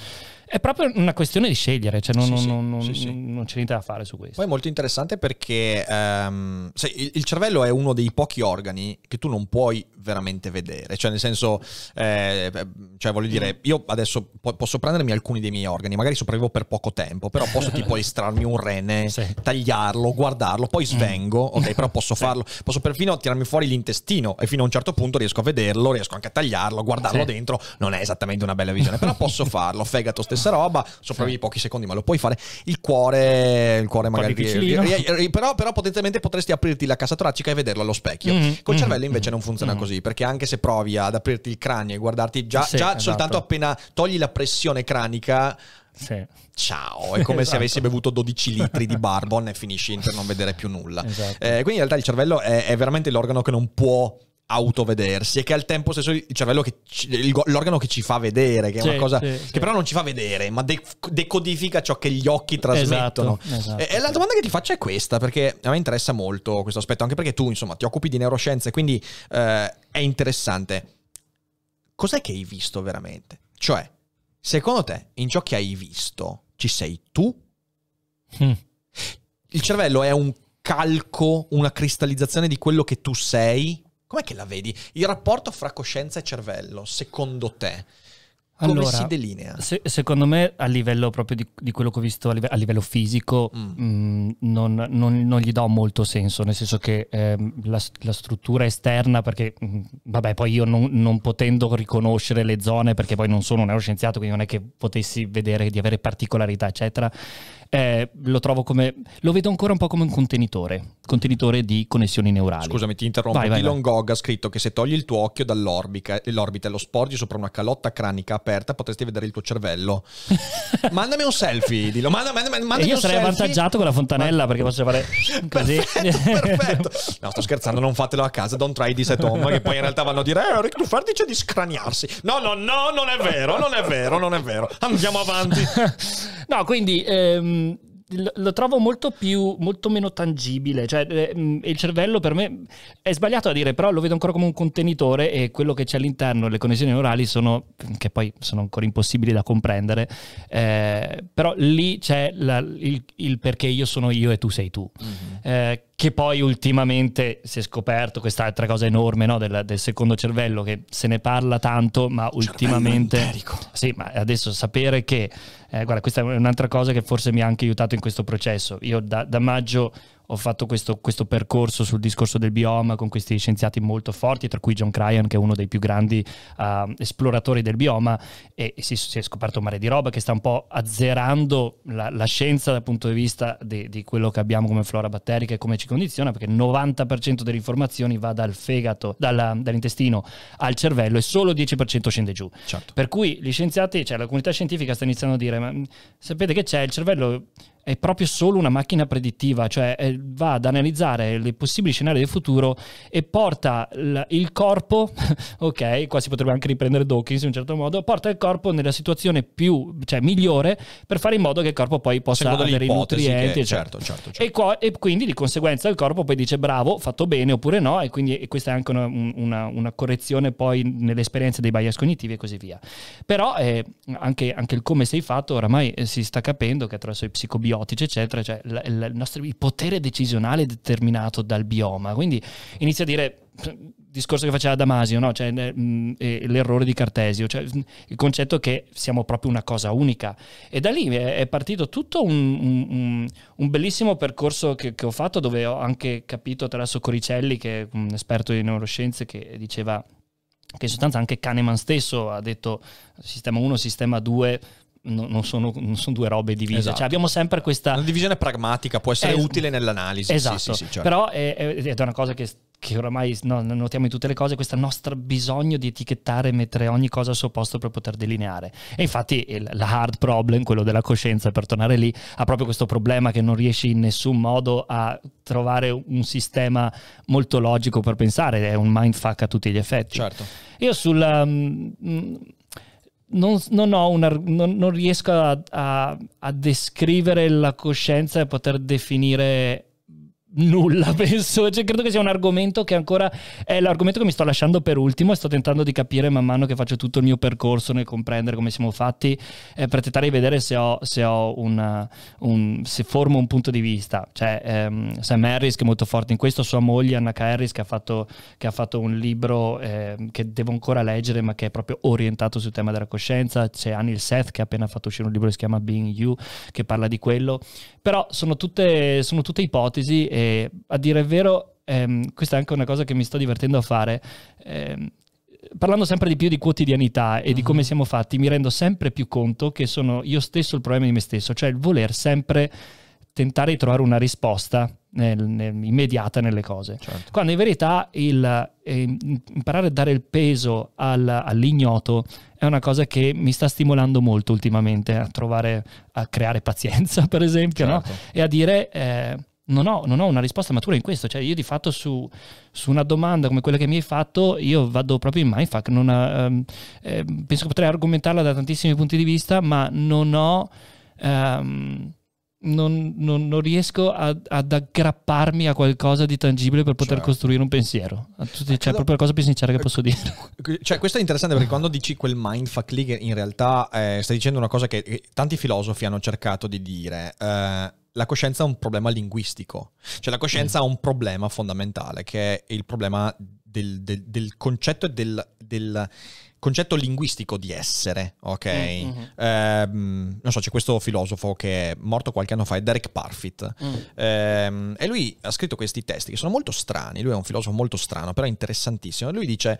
È proprio una questione di scegliere, cioè non, Sì, non- sì, non- sì, non c'è niente da fare su questo. Poi è molto interessante perché ehm, sai, il, il cervello è uno dei pochi organi che tu non puoi veramente vedere, cioè nel senso, eh, cioè voglio dire, io adesso po- posso prendermi alcuni dei miei organi, magari sopravvivo per poco tempo, però posso tipo estrarmi un rene, Sì. tagliarlo, guardarlo, poi svengo, ok, però posso farlo, posso perfino tirarmi fuori l'intestino e fino a un certo punto riesco a vederlo, riesco anche a tagliarlo, guardarlo Sì. dentro, non è esattamente una bella visione, però posso farlo, fegato stessa roba, sopravvivi pochi secondi, ma lo puoi fare. Il cuore, il cuore magari ri- ri- ri- però, però potenzialmente potresti aprirti la cassa toracica e vederlo allo specchio. Mm, Col mm, cervello invece non funziona mm. così, perché anche se provi ad aprirti il cranio e guardarti già, Sì, già esatto. soltanto appena togli la pressione cranica, Sì. ciao, è come se Esatto. avessi bevuto 12 litri di barbon e finisci per non vedere più nulla. Esatto. Eh, quindi in realtà il cervello è, è veramente l'organo che non può autovedersi e che al tempo stesso il cervello che ci- l'organo che ci fa vedere che è Sì, una cosa sì, che sì. però non ci fa vedere ma de- decodifica ciò che gli occhi trasmettono Esatto, esatto, e, e la sì. domanda che ti faccio è questa perché a me interessa molto questo aspetto anche perché tu insomma ti occupi di neuroscienze quindi eh, è interessante cos'è che hai visto veramente cioè secondo te in ciò che hai visto ci sei tu Mm. il cervello è un calco, una cristallizzazione di quello che tu sei? Com'è che la vedi? Il rapporto fra coscienza e cervello, secondo te, come Allora, si delinea? Se- secondo me, a livello proprio di, di quello che ho visto a, live- a livello fisico, Mm. mh, non, non- non gli do molto senso, nel senso che ehm, la, la struttura esterna, perché mh, vabbè, poi io non, non potendo riconoscere le zone, perché poi non sono un neuroscienziato, quindi non è che potessi vedere di avere particolarità, eccetera. Eh, lo trovo come lo vedo ancora un po' come un contenitore contenitore di connessioni neurali. Scusami, ti interrompo. Vai, vai, Elon vai. Gog ha scritto che se togli il tuo occhio dall'orbita l'orbita e lo sporgi sopra una calotta cranica aperta, potresti vedere il tuo cervello. mandami un selfie, dillo. Manda, manda, mandami E io sarei selfie. avvantaggiato con la fontanella perché posso fare così. Perfetto, perfetto. No, sto scherzando, non fatelo a casa, don't try this at home, che poi in realtà vanno a dire, eh, Rick Dufer dice di scraniarsi. No, no, no, non è vero, non è vero, non è vero. Andiamo avanti. No, quindi ehm, lo- lo trovo molto più molto meno tangibile cioè ehm, il cervello per me è sbagliato a dire però lo vedo ancora come un contenitore e quello che c'è all'interno le connessioni neurali sono che poi sono ancora impossibili da comprendere eh, però lì c'è la- il, il perché io sono io e tu sei tu. Eh, che poi ultimamente si è scoperto quest'altra cosa enorme no, del, del secondo cervello che se ne parla tanto ma ultimamente sì ma adesso sapere che eh, guarda, questa è un'altra cosa che forse mi ha anche aiutato in questo processo. Io da, da maggio ho fatto questo, questo percorso sul discorso del bioma con questi scienziati molto forti, tra cui John Cryan, che è uno dei più grandi eh, esploratori del bioma, e, e si, si è scoperto un mare di roba che sta un po' azzerando la, la scienza dal punto di vista di, di quello che abbiamo come flora batterica e come ci condiziona, perché il 90% delle informazioni va dal fegato, dalla- dall'intestino al cervello e solo il 10% scende giù. Certo. Per cui gli scienziati, cioè la comunità scientifica sta iniziando a dire, ma mh, sapete che c'è? Il cervello è proprio solo una macchina predittiva, cioè eh, va ad analizzare le possibili scenari del futuro e porta l- il corpo, ok, qua si potrebbe anche riprendere Dawkins in un certo modo, porta il corpo nella situazione più, cioè migliore per fare in modo che il corpo poi possa Secondo avere i nutrienti. che- certo, certo, certo. E, qua- e quindi di conseguenza il corpo poi dice bravo, fatto bene oppure no, e quindi e questa è anche una, un- una- una correzione poi nelle esperienze dei bias cognitivi e così via. Però eh, anche, anche il come sei fatto oramai eh, si sta capendo che attraverso i psicobiotici, eccetera, cioè il, il nostro, il potere decisionale è determinato dal bioma. Quindi inizia a dire discorso che faceva Damasio, no? Cioè, eh, l'errore di Cartesio, cioè, il concetto che siamo proprio una cosa unica. E da lì è, partito tutto un- un- un bellissimo percorso che, che ho fatto dove ho anche capito attraverso Coricelli, che è un esperto di neuroscienze, che diceva che in sostanza anche Kahneman stesso ha detto sistema 1, sistema 2 no- non sono, non sono due robe divise, Esatto. cioè abbiamo sempre questa... Una divisione pragmatica può essere Es- utile nell'analisi. Esatto, Sì, sì, sì, certo. però è, ed è una cosa che, che oramai no, notiamo in tutte le cose, questo nostro bisogno di etichettare e mettere ogni cosa al suo posto per poter delineare. E infatti il, la hard problem, quello della coscienza, per tornare lì, ha proprio questo problema che non riesci in nessun modo a trovare un sistema molto logico per pensare, è un mindfuck a tutti gli effetti. Certo. Io sul... um, non, non una- non- non riesco a, a- a descrivere la coscienza e poter definire nulla, penso. Cioè, credo che sia un argomento che ancora è l'argomento che mi sto lasciando per ultimo e sto tentando di capire man mano che faccio tutto il mio percorso nel comprendere come siamo fatti eh, per tentare di vedere se ho, se ho una- un, se formo un punto di vista. Cioè, ehm, Sam Harris che è molto forte in questo, sua moglie Anna. Harris che ha fatto, che ha fatto un libro ehm, che devo ancora leggere ma che è proprio orientato sul tema della coscienza. C'è Anil Seth che ha appena fatto uscire un libro che si chiama Being You che parla di quello. Però sono tutte, sono tutte ipotesi e a dire il vero, ehm, questa è anche una cosa che mi sto divertendo a fare. ehm, parlando sempre di più di quotidianità e di come siamo fatti, mi rendo sempre più conto che sono io stesso il problema di me stesso, cioè il voler sempre tentare di trovare una risposta nel- nel- immediata nelle cose. Certo. Quando in verità il, eh, imparare a dare il peso al- all'ignoto è una cosa che mi sta stimolando molto ultimamente a trovare, a creare pazienza, per esempio, no? Certo. e a dire eh, non, ho, non ho una risposta matura in questo. Cioè, io di fatto su, su una domanda come quella che mi hai fatto, io vado proprio in mindfuck. Non ehm, eh, penso che potrei argomentarla da tantissimi punti di vista, ma non ho. ehm, non, non- non riesco a- ad aggrapparmi a qualcosa di tangibile per poter Certo. costruire un pensiero. Tutti- cioè, credo- proprio la cosa più sincera che posso dire. Cioè, questo è interessante perché quando dici quel mindfuck lì, che in realtà eh, stai dicendo una cosa che che tanti filosofi hanno cercato di dire. eh, la coscienza è un problema linguistico, cioè la coscienza ha un problema fondamentale che è il problema del, del- del concetto e del, del concetto linguistico di essere, ok? Mm, mhm. Ehm, non so, c'è questo filosofo che è morto qualche anno fa, è Derek Parfit, Mm. Ehm, e lui ha scritto questi testi che sono molto strani. Lui è un filosofo molto strano, però interessantissimo. Lui dice: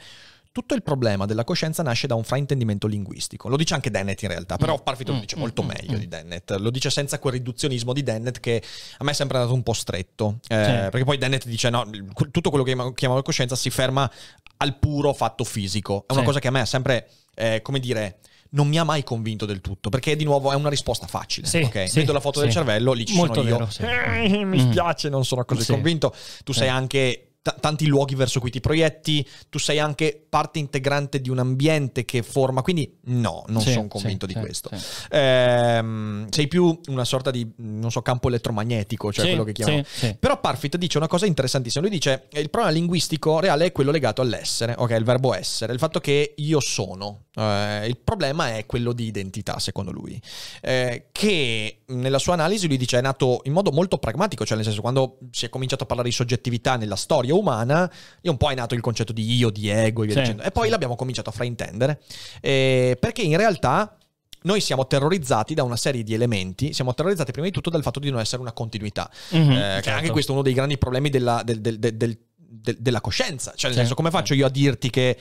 tutto il problema della coscienza nasce da un fraintendimento linguistico. Lo dice anche Dennett in realtà, però Mm. Parfit lo Mm, dice mm, molto meglio di Dennett. Lo dice senza quel riduzionismo di Dennett che a me è sempre andato un po' stretto. Eh, Sì. Perché poi Dennett dice no, tutto quello che chiamiamo coscienza si ferma al puro fatto fisico. È una Sì. cosa che a me è sempre, eh, come dire... Non mi ha mai convinto del tutto, perché di nuovo è una risposta facile. Sì, ok? sì, Vedo la foto del sì. cervello, lì ci Molto sono io. vero, sì. Eh, mi spiace, non sono così Sì. convinto. Tu sei anche t- tanti luoghi verso cui ti proietti, tu sei anche parte integrante di un ambiente che forma, quindi no, non Sì, sono convinto sì, di sì, questo. Ehm, sei più una sorta di, non so, campo elettromagnetico, cioè quello che chiamano. Però Parfit dice una cosa interessantissima. Lui dice: il problema linguistico reale è quello legato all'essere, ok? Il verbo essere, il fatto che io sono. Eh, il problema è quello di identità, secondo lui. Eh, che nella sua analisi lui dice è nato in modo molto pragmatico, cioè nel senso quando si è cominciato a parlare di soggettività nella storia umana, lì un po' è nato il concetto di io, di ego e via Sì, dicendo. E poi l'abbiamo cominciato a fraintendere. Eh, perché in realtà noi siamo terrorizzati da una serie di elementi, siamo terrorizzati prima di tutto dal fatto di non essere una continuità. Mhm, Eh, che è certo. anche questo uno dei grandi problemi della, del- del- del- del- del- della coscienza. Cioè, nel Sì, senso, come faccio io a dirti che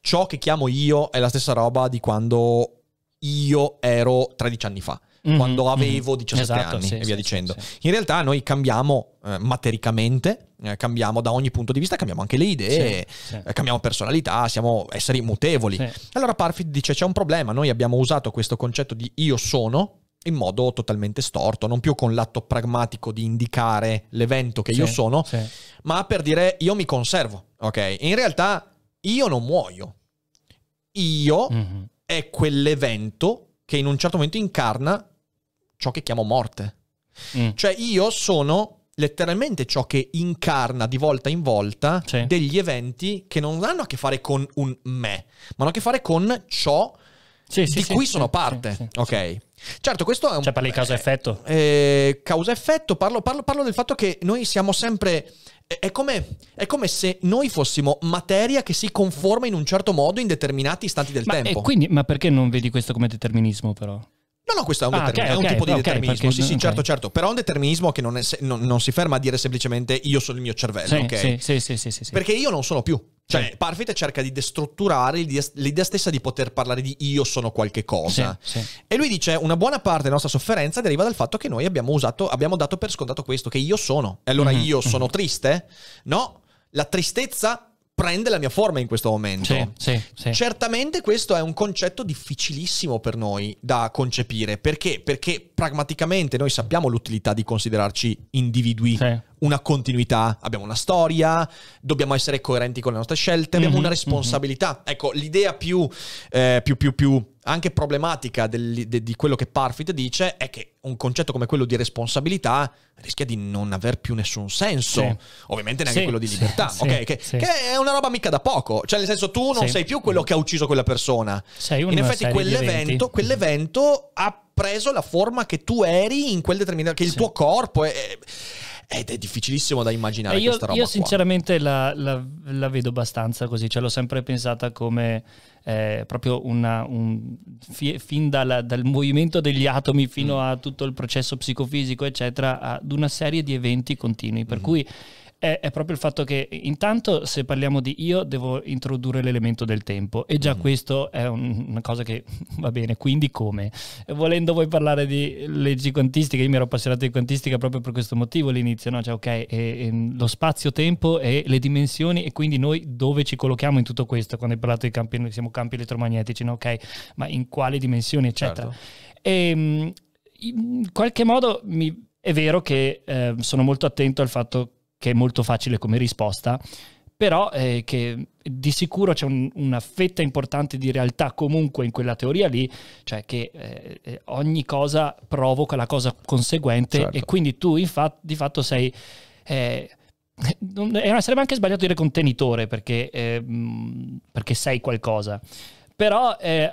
ciò che chiamo io è la stessa roba di quando io ero 13 anni fa, Mhm, quando mhm. avevo 17 Esatto, anni sì, e via sì, dicendo. sì. In realtà noi cambiamo eh, matericamente, eh, cambiamo da ogni punto di vista, cambiamo anche le idee, eh, cambiamo personalità, siamo esseri mutevoli. Allora Parfit dice c'è un problema, noi abbiamo usato questo concetto di io sono in modo totalmente storto, non più con l'atto pragmatico di indicare l'evento che io sono, ma per dire io mi conservo, ok? In realtà io non muoio. Io Mhm. è quell'evento che in un certo momento incarna ciò che chiamo morte. Mm. Cioè io sono letteralmente ciò che incarna di volta in volta Sì. degli eventi che non hanno a che fare con un me, ma hanno a che fare con ciò Sì, di sì, cui sono parte. ok. Certo, questo è un Cioè parli di causa-effetto? eh, causa-effetto, parlo, parlo- parlo del fatto che noi siamo sempre. È è come, è come se noi fossimo materia che si conforma in un certo modo in determinati istanti del Ma, tempo. e quindi, ma perché non vedi questo come determinismo però? No, no, questo è un, Ah, determin- ok, è un ok, tipo di determinismo. perché- sì, sì, certo, certo. Però è un determinismo che non, è non- non si ferma a dire semplicemente io sono il mio cervello, Sì, sì, sì, sì, sì. Perché io non sono più. Cioè, Sì. Parfit cerca di destrutturare l'idea, l'idea stessa di poter parlare di io sono qualche cosa. Sì. E lui dice: Una buona parte della nostra sofferenza deriva dal fatto che noi abbiamo usato, abbiamo dato per scontato questo, che io sono. E allora Mhm, io sono triste? No, la tristezza prende la mia forma in questo momento. Sì, sì, sì. Certamente questo è un concetto difficilissimo per noi da concepire. Perché? Perché pragmaticamente noi sappiamo l'utilità di considerarci individui, una continuità, abbiamo una storia, dobbiamo essere coerenti con le nostre scelte, abbiamo Mhm, una responsabilità. Ecco, l'idea più, eh, più, più, più anche problematica del- de- di quello che Parfit dice è che un concetto come quello di responsabilità rischia di non aver più nessun senso. Sì. Ovviamente neanche Sì, quello di libertà, sì, ok? Che, che è una roba mica da poco. Cioè, nel senso, tu non sei più quello che ha ucciso quella persona. Sei In una effetti, serie di quell'evento, quell'evento ha preso la forma che tu eri in quel determinato. che il tuo corpo è. Ed è difficilissimo da immaginare E io, questa roba. io sinceramente la, la- la vedo abbastanza così, cioè l'ho sempre pensata come eh, proprio una, un, fi- fin dalla- dal movimento degli atomi fino Mm. a tutto il processo psicofisico, eccetera, ad una serie di eventi continui. Per Mhm. cui è, è proprio il fatto che intanto se parliamo di io devo introdurre l'elemento del tempo e già Mhm. questo è un- una cosa che va bene, quindi come? Volendo voi parlare di leggi quantistiche, io mi ero appassionato di quantistica proprio per questo motivo all'inizio, no? Cioè ok, e- e lo spazio-tempo e le dimensioni e quindi noi dove ci collochiamo in tutto questo, quando hai parlato di campi, siamo campi elettromagnetici, no? ok, ma in quali dimensioni, eccetera. Certo. E mh, in qualche modo mi- è vero che eh, sono molto attento al fatto che è molto facile come risposta, però eh, che di sicuro c'è un- una fetta importante di realtà comunque in quella teoria lì, cioè che eh, eh, ogni cosa provoca la cosa conseguente Certo. e quindi tu infatti di fatto sei... eh, non- sarebbe anche sbagliato dire contenitore perché, eh, perché sei qualcosa. Però eh,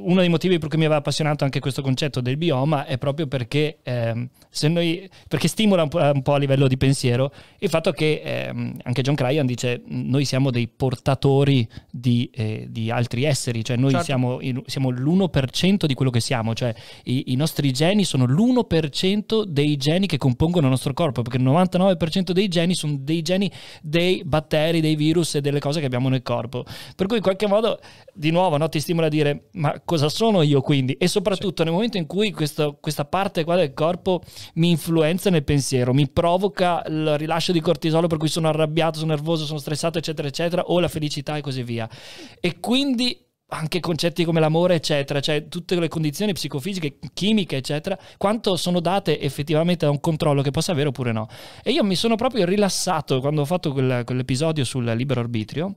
uno dei motivi per cui mi aveva appassionato anche questo concetto del bioma è proprio perché, ehm, se noi, perché stimola un po', un po' a livello di pensiero il fatto che ehm, anche John Cryan dice noi siamo dei portatori di, eh, di altri esseri, cioè noi Certo. siamo, siamo l'1% di quello che siamo, cioè i, i nostri geni sono l'1% dei geni che compongono il nostro corpo, perché il 99% dei geni sono dei geni dei batteri, dei virus e delle cose che abbiamo nel corpo. Per cui in qualche modo, di nuovo, no, ti stimola a dire ma cosa sono io quindi? E soprattutto nel momento in cui questo- questa parte qua del corpo mi influenza nel pensiero, mi provoca il rilascio di cortisolo per cui sono arrabbiato, sono nervoso, sono stressato, eccetera, eccetera, o la felicità e così via. E quindi anche concetti come l'amore, eccetera, cioè tutte le condizioni psicofisiche, chimiche, eccetera, quanto sono date effettivamente da un controllo che possa avere oppure no. E io mi sono proprio rilassato quando ho fatto quel- quell'episodio sul libero arbitrio,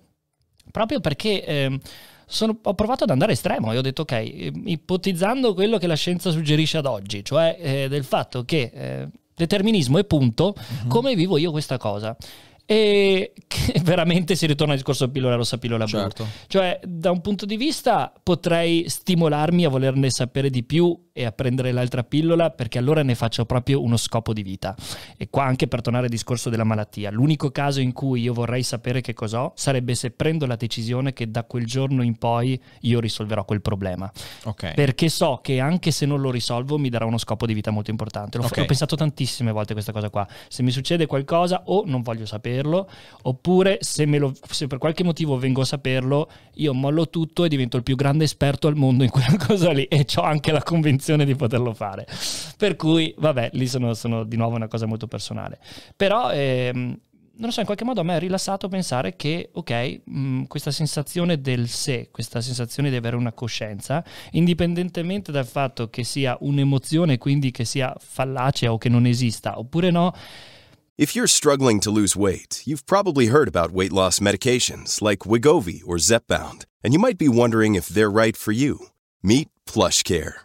proprio perché ehm, sono- ho provato ad andare estremo e ho detto ok, ipotizzando quello che la scienza suggerisce ad oggi, cioè eh, del fatto che eh, determinismo e punto, come vivo io questa cosa? E che veramente si ritorna al discorso pillola rossa, pillola blu. Certo. Cioè, da un punto di vista potrei stimolarmi a volerne sapere di più e a prendere l'altra pillola perché allora ne faccio proprio uno scopo di vita. E qua anche per tornare al discorso della malattia, l'unico caso in cui io vorrei sapere che cos'ho sarebbe se prendo la decisione che da quel giorno in poi io risolverò quel problema. Ok. Perché so che anche se non lo risolvo mi darà uno scopo di vita molto importante. L'ho, Ok. l'ho pensato tantissime volte questa cosa qua. Se mi succede qualcosa o non voglio saperlo, oppure se, me lo- se per qualche motivo vengo a saperlo, io mollo tutto e divento il più grande esperto al mondo in quella cosa lì e ho anche la convinzione di poterlo fare. Per cui, vabbè, lì sono, sono di nuovo una cosa molto personale. Però... ehm, non lo so, in qualche modo a me è rilassato pensare che, ok, mh, questa sensazione del sé, questa sensazione di avere una coscienza, indipendentemente dal fatto che sia un'emozione, quindi che sia fallacea o che non esista, oppure no, If you're struggling to lose weight, you've probably heard about weight loss medications like Wigovi or Zepbound, and you might be wondering if they're right for you. Meet PlushCare,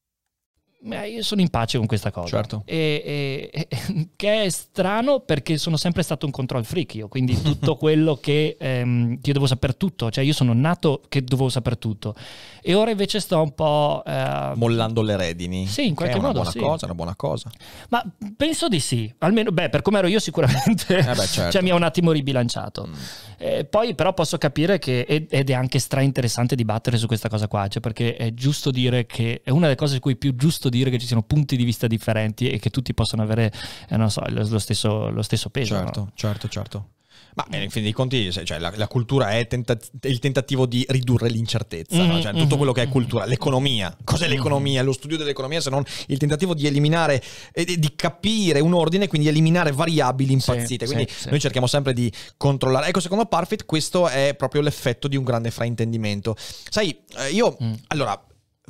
Eh, io sono in pace con questa cosa. Certo. E, e- e- che è strano perché sono sempre stato un control freak io, quindi tutto quello che, ehm, io devo sapere tutto, cioè io sono nato che dovevo sapere tutto. E ora invece sto un po'... eh, Mollando le redini. Sì, in Che qualche è una modo buona sì. cosa, una buona cosa. Ma penso di sì, almeno beh, per come ero io sicuramente Eh beh, certo. cioè, mi ha un attimo ribilanciato. Eh, poi però posso capire che ed ed è anche stra interessante dibattere su questa cosa qua, cioè perché è giusto dire che è una delle cose su cui è più giusto dire che ci siano punti di vista differenti e che tutti possono avere eh, non so, lo, stesso, lo stesso peso. Certo, no? certo, certo. Ma eh, in fin dei conti, cioè, la, la cultura è tenta- il tentativo di ridurre l'incertezza, no? Mhm, Cioè, tutto mhm. quello che è cultura, l'economia. Cos'è l'economia? Lo studio dell'economia se non il tentativo di eliminare e di- capire un ordine, quindi eliminare variabili impazzite. Sì, quindi sì, sì. noi cerchiamo sempre di controllare. Ecco, secondo Parfit questo è proprio l'effetto di un grande fraintendimento. Sai, eh, io Mm. allora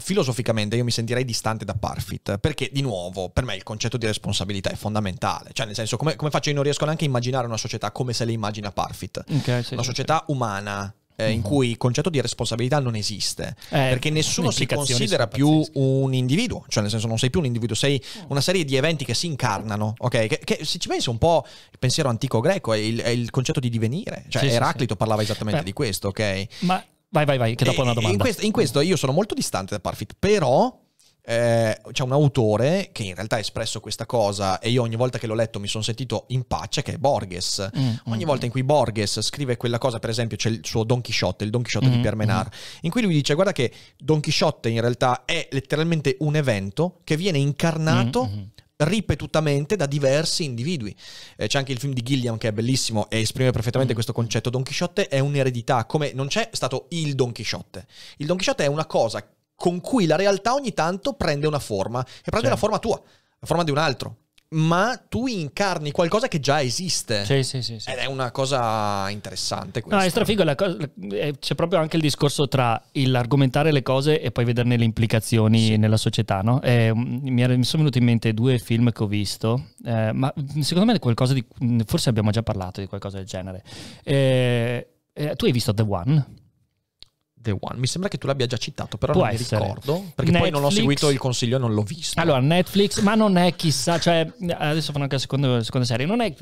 filosoficamente io mi sentirei distante da Parfit perché di nuovo per me il concetto di responsabilità è fondamentale. Cioè nel senso come, come faccio io non riesco neanche a immaginare una società come se le immagina Parfit. Ok, sì, una sì, società umana eh, in cui il concetto di responsabilità non esiste Eh, perché nessuno si considera più un individuo. Cioè nel senso non sei più un individuo sei una serie di eventi che si incarnano ok? Che, che se ci pensi un po' il pensiero antico greco è il, è il concetto di divenire. Cioè Sì, sì, Eraclito parlava esattamente Beh. di questo ok? Ma vai, vai, vai, che dopo ho una domanda. In questo, in questo io sono molto distante da Parfit, però eh, c'è un autore che in realtà ha espresso questa cosa e io ogni volta che l'ho letto mi sono sentito in pace, che è Borges. Mm, Ogni mm, volta in cui Borges scrive quella cosa, per esempio c'è il suo Don Chisciotte, il Don di Mm, Pierre Menard, in cui lui dice guarda che Don Chisciotte in realtà è letteralmente un evento che viene incarnato Mm, mm. Ripetutamente da diversi individui. Eh, c'è anche il film di Gilliam che è bellissimo e esprime Mm. perfettamente questo concetto. Don Chisciotte è un'eredità, come non c'è stato il Don Chisciotte. Il Don Chisciotte è una cosa con cui la realtà ogni tanto prende una forma e prende Sì. la forma tua, la forma di un altro. Ma tu incarni qualcosa che già esiste. Sì, sì, sì. sì. Ed è una cosa interessante No, questa. è strafigo, la cosa- eh, c'è proprio anche il discorso tra l'argomentare le cose e poi vederne le implicazioni nella società, no? Mi, era- mi sono venuti in mente due film che ho visto, eh, ma secondo me è qualcosa di... forse abbiamo già parlato di qualcosa del genere. Eh, eh, tu hai visto The One? The One. Mi sembra che tu l'abbia già citato, però Può non essere. mi ricordo. Perché poi non ho Netflix- seguito il consiglio e non l'ho visto. Allora, Netflix, ma non è chissà, cioè, adesso fanno anche la seconda, seconda serie, non è,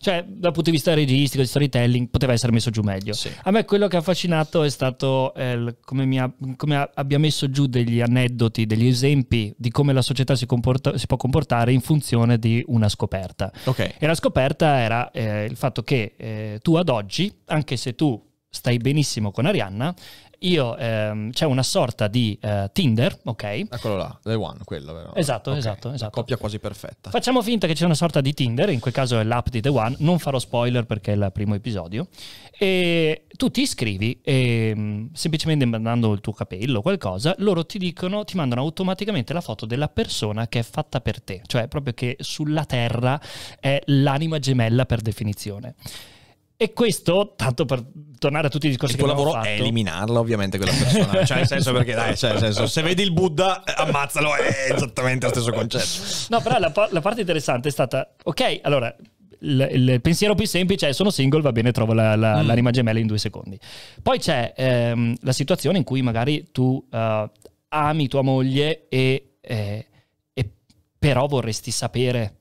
cioè, dal punto di vista registico, di storytelling, poteva essere messo giù meglio. Sì. A me quello che ha affascinato è stato eh, come, mi ha- come abbia messo giù degli aneddoti, degli esempi di come la società si, comporta- si può comportare in funzione di una scoperta. Ok. E la scoperta era eh, il fatto che eh, tu ad oggi, anche se tu stai benissimo con Arianna, io, ehm, c'è una sorta di eh, Tinder, ok? Eccolo là, The One, quello, vero? Esatto, Ok, esatto, esatto. Coppia quasi perfetta. Facciamo finta che c'è una sorta di Tinder, in quel caso è l'app di The One, non farò spoiler perché è il primo episodio, e tu ti iscrivi e mh, semplicemente mandando il tuo capello o qualcosa, loro ti dicono, ti mandano automaticamente la foto della persona che è fatta per te, cioè proprio che sulla Terra è l'anima gemella per definizione. E questo, tanto per tornare a tutti i discorsi Il tuo lavoro è eliminarla, ovviamente, quella persona. cioè, nel senso, perché, dai, cioè, nel senso, se vedi il Buddha, ammazzalo, è esattamente lo stesso concetto. No, però la, la parte interessante è stata, ok, allora, il, il pensiero più semplice è sono single, va bene, trovo la- la- Mm. l'anima gemella in due secondi. Poi c'è ehm, la situazione in cui magari tu eh, ami tua moglie e, eh, e però vorresti sapere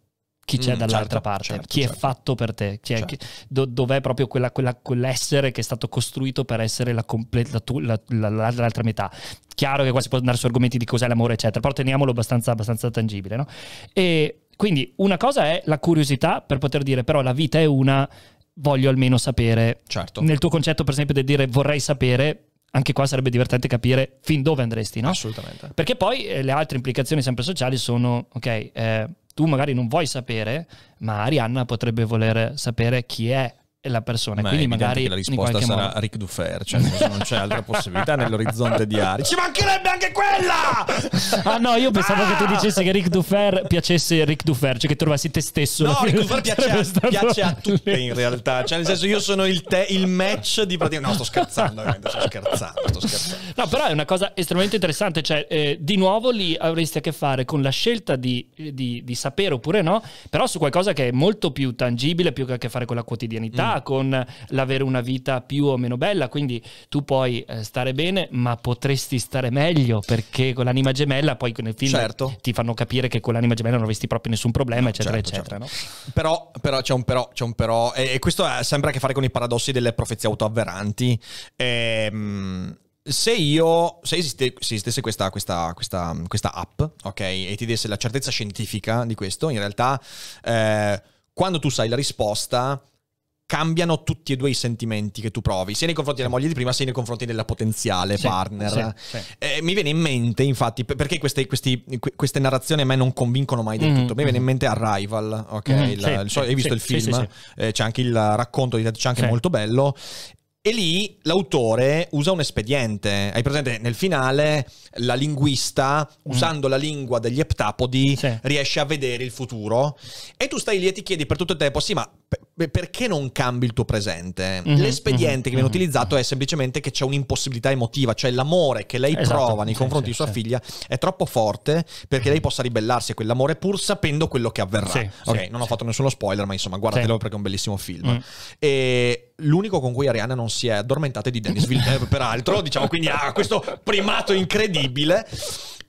chi c'è Mm, dall'altra certo, parte, certo, chi è certo. fatto per te, chi è- Certo. chi- do- dov'è proprio quella- quella- quell'essere che è stato costruito per essere la comple- la la- la- la- l'altra metà. Chiaro che qua si può andare su argomenti di cos'è l'amore, eccetera, però teniamolo abbastanza, abbastanza tangibile. No? E quindi una cosa è la curiosità per poter dire, però la vita è una, voglio almeno sapere. Certo. Nel tuo concetto, per esempio, del dire vorrei sapere, anche qua sarebbe divertente capire fin dove andresti, no? Assolutamente. Perché poi eh, le altre implicazioni sempre sociali sono, ok, eh, tu magari non vuoi sapere, ma Arianna potrebbe voler sapere chi è la persona, Ma quindi magari la risposta sarà modo... Rick Dufer, cioè non c'è altra possibilità nell'orizzonte di Ari. Ci mancherebbe anche quella! Ah no, io pensavo che tu dicessi che Rick Dufer piacesse Rick Dufer, cioè che trovassi te stesso. No, Rick Dufer piace stato- piace a tutte in realtà. Cioè, nel senso, io sono il, te- il match di praticamente. No, sto scherzando, sto scherzando, sto scherzando. No, però è una cosa estremamente interessante, cioè eh, di nuovo lì avresti a che fare con la scelta di, di- di sapere oppure no, però su qualcosa che è molto più tangibile, più che a che fare con la quotidianità, con l'avere una vita più o meno bella, quindi tu puoi eh, stare bene, ma potresti stare meglio perché con l'anima gemella poi nel film Certo. ti fanno capire che con l'anima gemella non avresti proprio nessun problema, eccetera, certo, eccetera. no? Però, però c'è un però, c'è un però, e, e questo ha sempre a che fare con i paradossi delle profezie autoavveranti. Ehm, se io, se, esiste- se esistesse questa, questa, questa, questa app, ok, e ti desse la certezza scientifica di questo, in realtà, eh, quando tu sai la risposta, cambiano tutti e due i sentimenti che tu provi, sia nei confronti della moglie di prima, sia nei confronti della potenziale Sì, partner. sì, sì. Eh, mi viene in mente, infatti, per- perché queste, questi- que- queste narrazioni a me non convincono mai del Mhm, tutto. Mi viene in mhm. mente Arrival, ok? Mhm, Il- il- hai visto il film? sì, Eh, c'è anche il racconto di Ted Chiang che Sì. è molto bello. E lì l'autore usa un espediente. Hai presente? Nel finale la linguista, usando la lingua degli eptapodi, Mm. Sì. riesce a vedere il futuro. E tu stai lì e ti chiedi per tutto il tempo, sì, ma pe- perché non cambi il tuo presente? Mhm, L'espediente mhm, che viene mhm. utilizzato è semplicemente che c'è un'impossibilità emotiva, cioè l'amore che lei Esatto, prova nei sì, confronti sì, di sua figlia è troppo forte perché lei possa ribellarsi a quell'amore pur sapendo quello che avverrà. Ok, non ho fatto nessuno spoiler, ma insomma, guardatelo perché è un bellissimo film. Mm. E l'unico con cui Arianna non si è addormentata è di Dennis Villeneuve, peraltro, diciamo, quindi ha questo primato incredibile.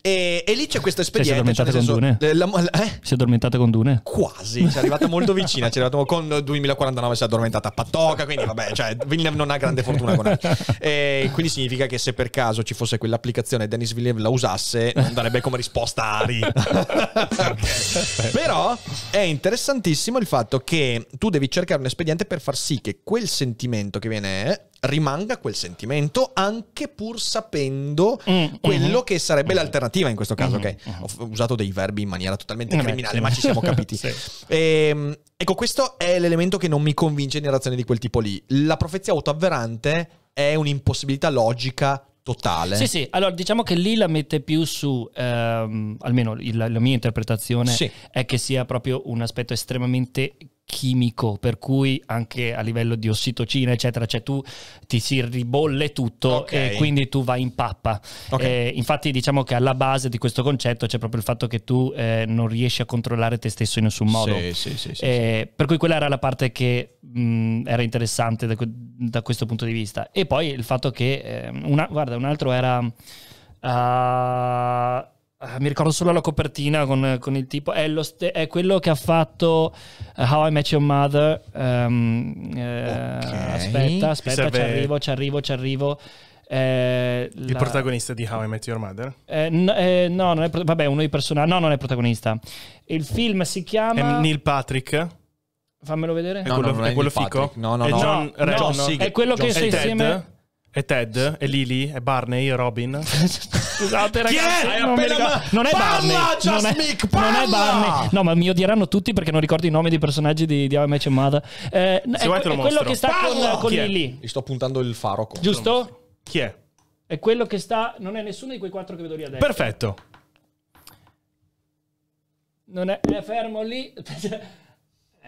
E, e lì c'è questo espediente. addormentata cioè, con Dune? eh, la- eh? Si è addormentata con Dune? Quasi, ci è arrivata molto vicina, ci è arrivato con 2049 si è addormentata a Pattoca, quindi vabbè, cioè Villeneuve non ha grande fortuna con altri. E quindi significa che se per caso ci fosse quell'applicazione e Dennis Villeneuve la usasse, non darebbe come risposta Ari. Però è interessantissimo il fatto che tu devi cercare un espediente per far sì che quel sentimento che viene rimanga quel sentimento anche pur sapendo Mm, quello mhm. che sarebbe l'alternativa in questo caso, Mhm, ok? Ho usato dei verbi in maniera totalmente Eh, criminale, ma ci siamo capiti. Sì. Ehm, ecco, questo è l'elemento che non mi convince in narrazioni di quel tipo lì. La profezia autoavverante è un'impossibilità logica totale. Sì, sì, allora diciamo che lì la mette più su, ehm, almeno il- la mia interpretazione Sì. è che sia proprio un aspetto estremamente chimico, per cui anche a livello di ossitocina, eccetera, cioè tu ti si ribolle tutto Ok. e quindi tu vai in pappa. Ok. Eh, infatti diciamo che alla base di questo concetto c'è proprio il fatto che tu eh, non riesci a controllare te stesso in nessun modo. Sì, sì, sì, Eh, per cui quella era la parte che mh, era interessante da, da questo punto di vista. E poi il fatto che, eh, una- guarda, un altro era... ah, ah, mi ricordo solo la copertina con, con il tipo, è, lo ste- è quello che ha fatto eh, How I Met Your Mother. ehm, eh, Ok. Aspetta, aspetta, ci arrivo, ci arrivo, ci arrivo. Eh, Il la- protagonista di How I Met Your Mother. eh, n- eh, no, non è pro- vabbè, uno dei personaggi. No, non è protagonista. Il film si È chiama. Neil Patrick. Fammelo vedere. È No, quello, no, è è quello fico? No, no, È no. John No, no, John è quello che È sei Ted? insieme. È Ted? È Lily? È Barney? È Robin? Scusate, Chi ragazzi, è? non, Appena ricordo- ma- non è Parla, Barney. Just non, è, Mick, non è! Barney. No, ma mi odieranno tutti perché non ricordo i nomi dei personaggi di, di How I Met Your Mother. Eh, è, vuoi te lo è quello mostro. che sta Parla! con, con Chi è? Lily, Gli sto puntando il faro. contro. giusto? Chi è? È quello che sta. Non è nessuno di quei quattro che vedo lì adesso. Perfetto. Non è, è fermo lì.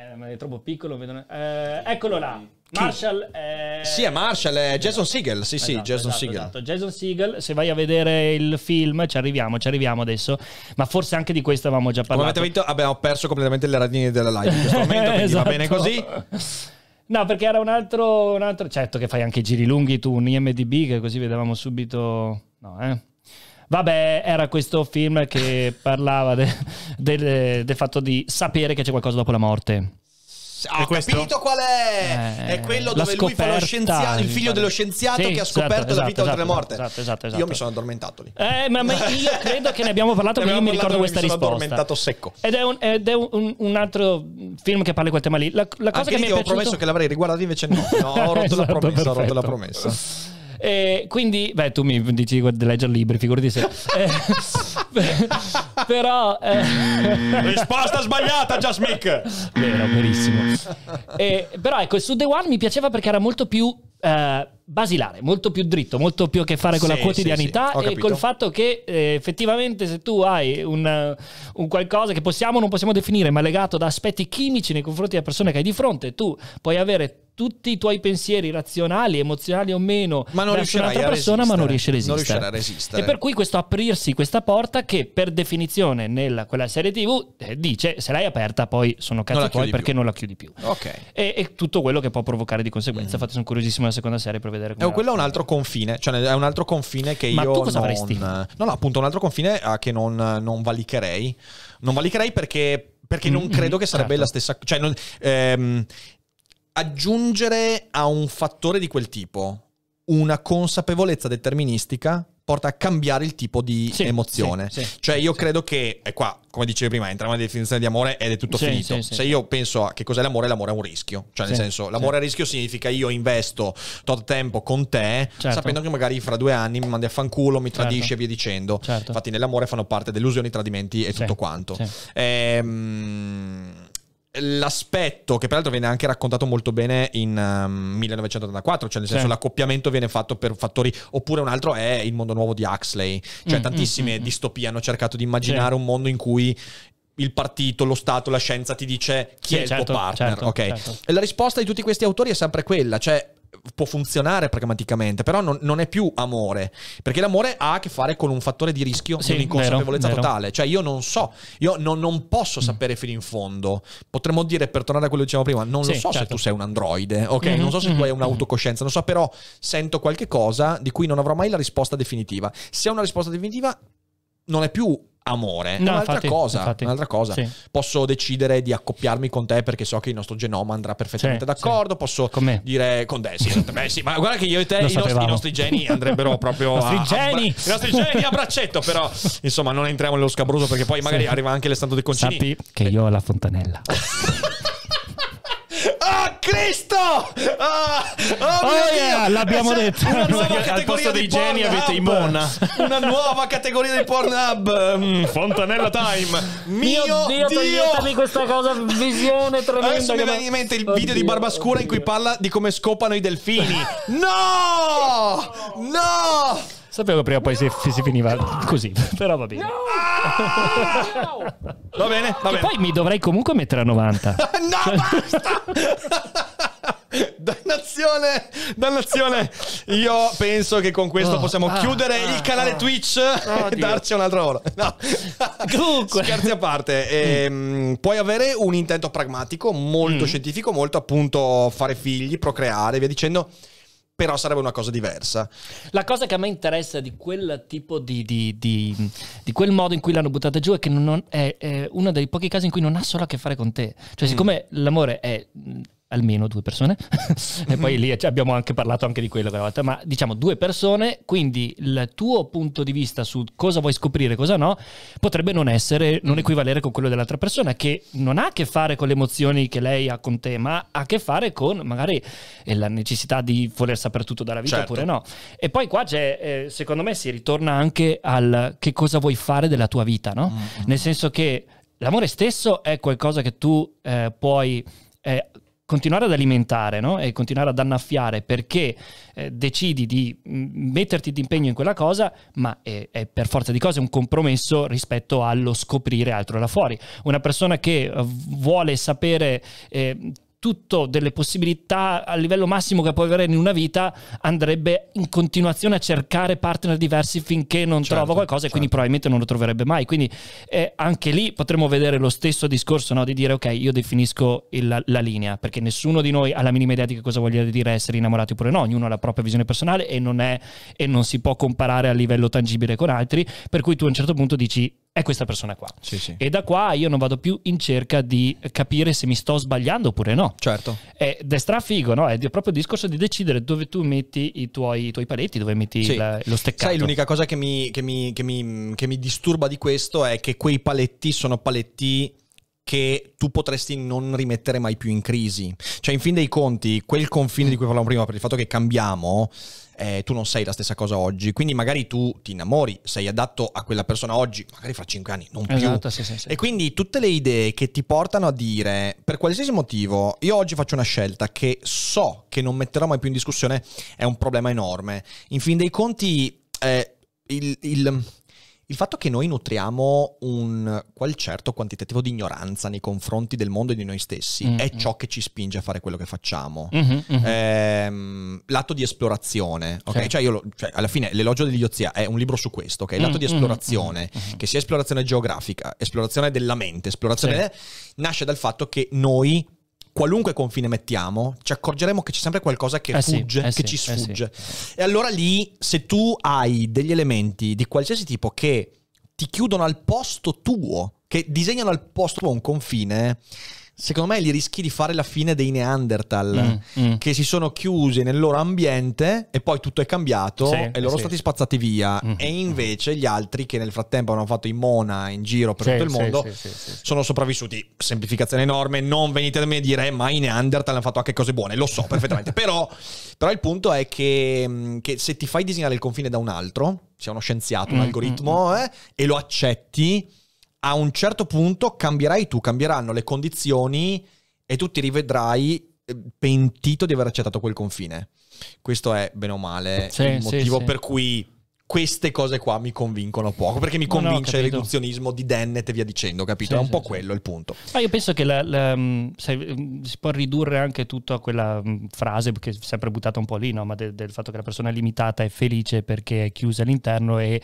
Eh, ma è troppo piccolo. vedo- eh, eccolo là. Marshall. eh, Sì, è Marshall, è Jason Segel. Sì, sì, Esatto, Jason esatto, Segel. esatto. Jason Segel, se vai a vedere il film, ci arriviamo, ci arriviamo adesso, ma forse anche di questo avevamo già Come parlato. avete visto, abbiamo perso completamente le radine della live in questo momento, quindi va bene Esatto. così. No, perché era un altro, un altro, certo che fai anche i giri lunghi tu, un IMDB che così vedevamo subito, no eh. Vabbè, era questo film che parlava de- del, del fatto di sapere che c'è qualcosa dopo la morte. Ho questo? capito qual è! Eh, è quello dove lui fa lo scienziato, il figlio pare. dello scienziato Sì, che ha esatto, scoperto la vita esatto, oltre la morte. esatto, esatto, esatto. Io mi sono addormentato lì. Eh, ma, ma io credo che ne abbiamo parlato, ma io mi ricordo questa mi sono risposta. addormentato secco. Ed è, un, ed è un- un altro film che parla di quel tema lì. La, la cosa Anche che mi è avevo piaciuto... promesso che l'avrei riguardato, invece no. No, ho rotto la Esatto, promessa, ho rotto la promessa. Eh, quindi, beh, tu mi dici di leggere libri, figurati se. Però. eh, Risposta sbagliata, Just Mick! Vero, verissimo. Eh, però ecco, su The One mi piaceva perché era molto più eh, basilare, molto più dritto, molto più a che fare con Sì, la quotidianità sì, sì, e col fatto che eh, effettivamente se tu hai un, un qualcosa che possiamo o non possiamo definire, ma legato da aspetti chimici nei confronti della persona che hai di fronte, tu puoi avere tutti i tuoi pensieri razionali, emozionali o meno, Ma non verso un'altra a persona, ma non riesci a Non resistere. riuscirai a resistere. E per cui questo aprirsi questa porta che per definizione nella quella serie TV eh, dice se l'hai aperta poi sono Non cazzi tuoi perché più. non la chiudi più. Ok. E, e tutto quello che può provocare di conseguenza. Infatti sono curiosissimo della seconda serie per vedere come Eh, quello è un altro confine, cioè è un altro confine che Ma io tu cosa non... faresti? No, no, appunto un altro confine eh, che non, non valicherei. Non valicherei perché, perché non Mm, credo mm, che sarebbe certo. la stessa... Cioè, non- ehm, aggiungere a un fattore di quel tipo una consapevolezza deterministica porta a cambiare il tipo di Sì, emozione. sì, sì. cioè io credo che, e qua, come dicevi prima, entriamo nella definizione di amore ed è tutto finito. Se io penso a che cos'è l'amore, l'amore è un rischio. Cioè nel senso, l'amore a rischio significa io investo tot tempo con te, Certo. sapendo che magari fra due anni mi mandi a fanculo, mi Certo. tradisci e via dicendo. Certo. Infatti nell'amore fanno parte delusioni, tradimenti e tutto quanto. Ehm, L'aspetto che peraltro viene anche raccontato molto bene in um, 1984, cioè nel senso Sì. l'accoppiamento viene fatto per fattori, oppure un altro è il mondo nuovo di Huxley, cioè Mm, tantissime mm, mm. distopie hanno cercato di immaginare Sì. un mondo in cui il partito, lo Stato, la scienza ti dice chi Sì, è il certo, tuo partner, certo, ok? certo. E la risposta di tutti questi autori è sempre quella, cioè può funzionare pragmaticamente, però non, non è più amore, perché l'amore ha a che fare con un fattore di rischio, Sì, di un'inconsapevolezza totale, cioè io non so, io non, non Mm. posso sapere fino in fondo, potremmo dire per tornare a quello che dicevamo prima, non lo Sì, so se certo. tu sei un androide, ok? Mhm, Non so se tu mhm, hai un'autocoscienza, non so però sento qualche cosa di cui non avrò mai la risposta definitiva. Se ho una risposta definitiva non è più amore, è No, un'altra infatti, cosa, infatti. un'altra cosa. Sì. Posso decidere di accoppiarmi con te perché so che il nostro genoma andrà perfettamente Sì, d'accordo, posso Con dire con te, sì, beh, sì, ma guarda che io e te, i nostri, i nostri geni andrebbero proprio I nostri a, a- geni! i nostri geni a braccetto, però insomma non entriamo nello scabroso perché poi magari Sì. arriva anche l'estanto dei concini. Sappi che io ho la fontanella. Ah, Cristo! Ah, oh, mio Oh, yeah, Dio! l'abbiamo C'è detto. Una nuova Al posto categoria dei geni avete i Mona. Una nuova categoria di Pornhub. Mm, Fontanella time. Mio Dio! toglietemi questa cosa, visione tremenda. Adesso mi viene in mente il Oddio, video di Barbascura in cui oddio. parla di come scopano i delfini. No! No! Sapevo che prima o poi si, si finiva così, però va bene. Va bene, va E bene. poi mi dovrei comunque mettere a 90. No, basta! dannazione, dannazione. Io penso che con questo Oh, possiamo ah, chiudere ah, il canale ah. Twitch Oh, e Dio. darci un'altra ora. No. Comunque. Scherzi a parte, ehm, puoi avere un intento pragmatico, molto Mm. scientifico, molto appunto fare figli, procreare, via dicendo. Però sarebbe una cosa diversa. La cosa che a me interessa di quel tipo di, di- di- di quel modo in cui l'hanno buttata giù è che non è, è uno dei pochi casi in cui non ha solo a che fare con te. Cioè, siccome l'amore è almeno due persone, e poi lì abbiamo anche parlato anche di quello quella volta, ma diciamo due persone, quindi il tuo punto di vista su cosa vuoi scoprire e cosa no, potrebbe non essere, non equivalere con quello dell'altra persona, che non ha a che fare con le emozioni che lei ha con te, ma ha a che fare con magari eh, la necessità di voler sapere tutto dalla vita Certo. oppure no. E poi qua c'è, eh, secondo me, si ritorna anche al che cosa vuoi fare della tua vita, no? Nel senso che l'amore stesso è qualcosa che tu eh, puoi eh, continuare ad alimentare no? e continuare ad annaffiare perché eh, decidi di mm, metterti d'impegno in quella cosa, ma è, è per forza di cose un compromesso rispetto allo scoprire altro là fuori. Una persona che eh, vuole sapere eh, tutto delle possibilità a livello massimo che può avere in una vita andrebbe in continuazione a cercare partner diversi finché non Certo, trova qualcosa e quindi probabilmente non lo troverebbe mai quindi eh, anche lì potremmo vedere lo stesso discorso no? di dire ok io definisco il- la, la linea perché nessuno di noi ha la minima idea di che cosa voglia dire essere innamorati oppure no ognuno ha la propria visione personale e non, è, e non si può comparare a livello tangibile con altri per cui tu a un certo punto dici è questa persona qua Sì, sì. e da qua io non vado più in cerca di capire se mi sto sbagliando oppure no Certo. ed è strafigo, no? È proprio il discorso di decidere dove tu metti i tuoi, i tuoi paletti, dove metti Sì. il- lo steccato. Sai, l'unica cosa che mi, che mi- che mi- che mi disturba di questo è che quei paletti sono paletti che tu potresti non rimettere mai più in crisi. Cioè, in fin dei conti, quel confine di cui parlavamo prima, per il fatto che cambiamo, eh, tu non sei la stessa cosa oggi. Quindi magari tu ti innamori, sei adatto a quella persona oggi, magari fra cinque anni, non più. Esatto, sì, sì, sì. E quindi tutte le idee che ti portano a dire, per qualsiasi motivo, io oggi faccio una scelta che so che non metterò mai più in discussione, è un problema enorme. In fin dei conti, eh, il, il- il fatto che noi nutriamo un qual certo quantitativo di ignoranza nei confronti del mondo e di noi stessi Mm, è mm. ciò che ci spinge a fare quello che facciamo. Mhm, mhm. Ehm, l'atto di esplorazione, ok? Sì. Cioè, io lo- cioè, alla fine l'elogio dell'idiozia è un libro su questo, ok? L'atto Mm, di mm, esplorazione, mm, mm, mm. che sia esplorazione geografica, esplorazione della mente, esplorazione Sì. nasce dal fatto che noi qualunque confine mettiamo, ci accorgeremo che c'è sempre qualcosa che Eh sì, fugge, eh che sì, ci eh sì. sfugge. E allora lì, se tu hai degli elementi di qualsiasi tipo che ti chiudono al posto tuo, che disegnano al posto tuo un confine, secondo me li rischi di fare la fine dei Neanderthal, Mm, mm. che si sono chiusi nel loro ambiente e poi tutto è cambiato Sì, e loro sì. sono stati spazzati via. Mm. E invece gli altri che nel frattempo hanno fatto i Mona in giro per Sì, tutto il sì, mondo sì, sì, sì, sì. sono sopravvissuti. Semplificazione enorme, non venite da me a dire "Eh, ma i Neanderthal hanno fatto anche cose buone, lo so perfettamente. però, però il punto è che, mh, che se ti fai disegnare il confine da un altro, sia uno scienziato, un Mm, algoritmo, eh, e lo accetti, a un certo punto cambierai tu, cambieranno le condizioni e tu ti rivedrai eh, pentito di aver accettato quel confine. Questo è, bene o male, Sì, il sì, motivo sì. per cui queste cose qua mi convincono poco, perché mi No, no, convince il riduzionismo di Dennett e via dicendo, capito? Sì, è un sì, po' sì. quello il punto. Ma io penso che la- la, mh, sai, mh, si può ridurre anche tutto a quella mh, frase che è sempre buttata un po' lì, no? ma del, del fatto che la persona è limitata è felice perché è chiusa all'interno e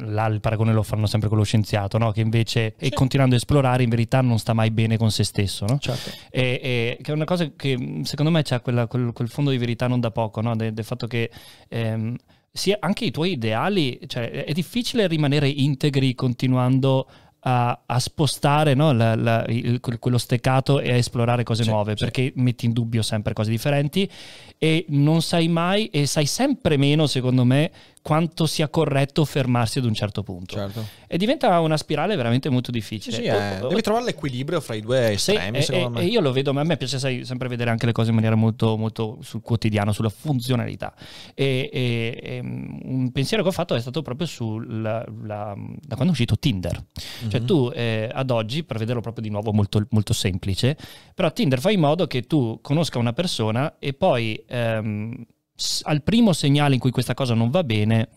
là il paragone lo fanno sempre con lo scienziato, no? che invece e continuando a esplorare in verità non sta mai bene con se stesso. No? Certo. E, e- che è una cosa che secondo me c'ha quella- quel, quel fondo di verità non da poco, no? del, del fatto che ehm, sia anche i tuoi ideali, cioè è difficile rimanere integri continuando a, a spostare no, la- la- il- quel- quello steccato e a esplorare cose Sì, nuove sì. perché metti in dubbio sempre cose differenti e non sai mai e sai sempre meno secondo me quanto sia corretto fermarsi ad un certo punto Certo. e diventa una spirale veramente molto Sì, difficile sì, eh, devi trovare l'equilibrio fra i due sì, estremi, secondo e- me. e io lo vedo, ma a me piace sai, sempre vedere anche le cose in maniera molto, molto sul quotidiano, sulla funzionalità. E, e- e, mm, un pensiero che ho fatto è stato proprio sul, la- da quando è uscito Tinder. Cioè Mhm. tu eh, ad oggi, per vederlo proprio di nuovo molto, molto semplice, però Tinder fa in modo che tu conosca una persona e poi ehm, al primo segnale in cui questa cosa non va bene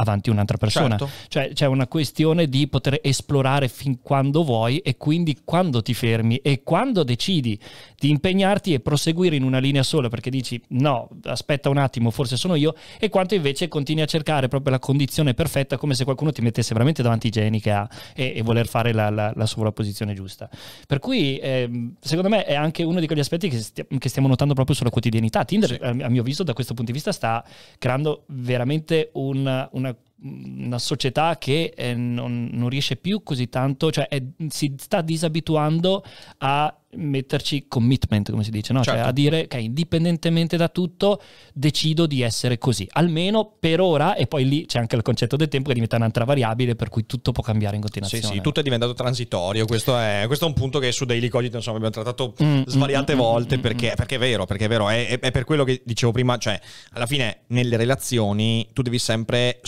avanti un'altra persona. Certo. Cioè c'è una questione di poter esplorare fin quando vuoi e quindi quando ti fermi e quando decidi di impegnarti e proseguire in una linea sola perché dici no, aspetta un attimo, forse sono io e quanto invece continui a cercare proprio la condizione perfetta come se qualcuno ti mettesse veramente davanti i geni che ha e, e voler fare la, la, la sovrapposizione giusta. Per cui ehm, secondo me è anche uno di quegli aspetti che, stia- che stiamo notando proprio sulla quotidianità. Tinder Sì. a, mio avviso da questo punto di vista sta creando veramente un- una to una società che eh, non, non riesce più così tanto, cioè è- si sta disabituando a metterci commitment, come si dice, no? Cioè Certo. a dire che indipendentemente da tutto decido di essere così, almeno per ora e poi lì c'è anche il concetto del tempo che diventa un'altra variabile per cui tutto può cambiare in Sì, continuazione. sì, tutto è diventato transitorio. Questo è, questo è un punto che su Daily Cogito insomma, abbiamo trattato Mm, svariate mm, mm, volte mm, perché, mm. perché è vero, perché è vero. È, è- per quello che dicevo prima, cioè, alla fine nelle relazioni tu devi sempre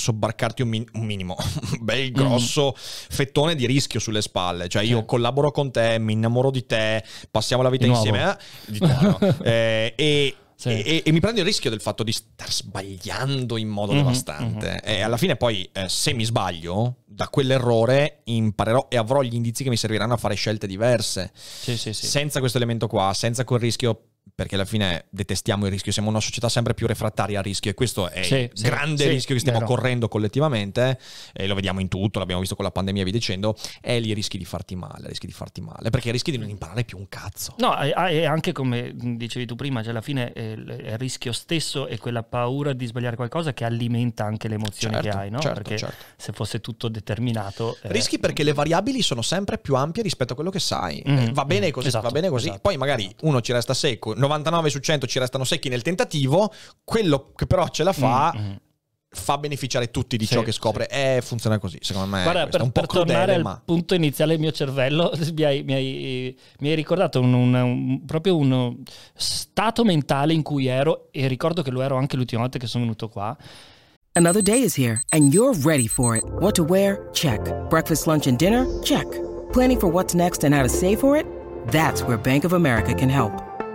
sobbarcarti un, min- un minimo, un bel grosso fettone di rischio sulle spalle. Cioè, io Mm. Collaboro con te, mi innamoro di te, passiamo la vita insieme. eh, di nuovo. Eh, e, Sì. e- e mi prendo il rischio del fatto di star sbagliando in modo Mhm, devastante. E alla fine, poi, eh, se mi sbaglio, da quell'errore imparerò e avrò gli indizi che mi serviranno a fare scelte diverse. Sì, sì. Senza questo elemento qua, senza quel rischio. Perché alla fine detestiamo il rischio, siamo una società sempre più refrattaria al rischio e questo è Sì, il sì, grande sì, rischio che stiamo vero. correndo collettivamente e lo vediamo in tutto, l'abbiamo visto con la pandemia e via dicendo, è lì rischi di farti male, rischi di farti male, perché rischi di non imparare più un cazzo. No, e anche come dicevi tu prima, cioè alla fine è il è rischio stesso e quella paura di sbagliare qualcosa che alimenta anche le emozioni Certo, che hai, no? certo, Perché certo. se fosse tutto determinato... eh, Rischi perché le variabili sono sempre più ampie rispetto a quello che sai. Mhm, Eh, va bene mhm. così, Esatto, va bene così. esatto, Poi magari esatto. uno ci resta secco, 99 su 100 ci restano secchi nel tentativo, quello che però ce la fa Mm, mm. fa beneficiare tutti di Sì, ciò che scopre. Eh, funziona così, secondo me. Guarda, per, è un po' per tornare crudele, al ma punto iniziale del mio cervello, mi hai, mi hai- mi hai ricordato un- un- un- proprio uno stato mentale in cui ero e ricordo che lo ero anche l'ultima volta che sono venuto qua. Another day is here, and you're ready for it. What to wear? Check. Breakfast, lunch, and dinner? Check. Planning for what's next and how to save for it? That's where Bank of America can help.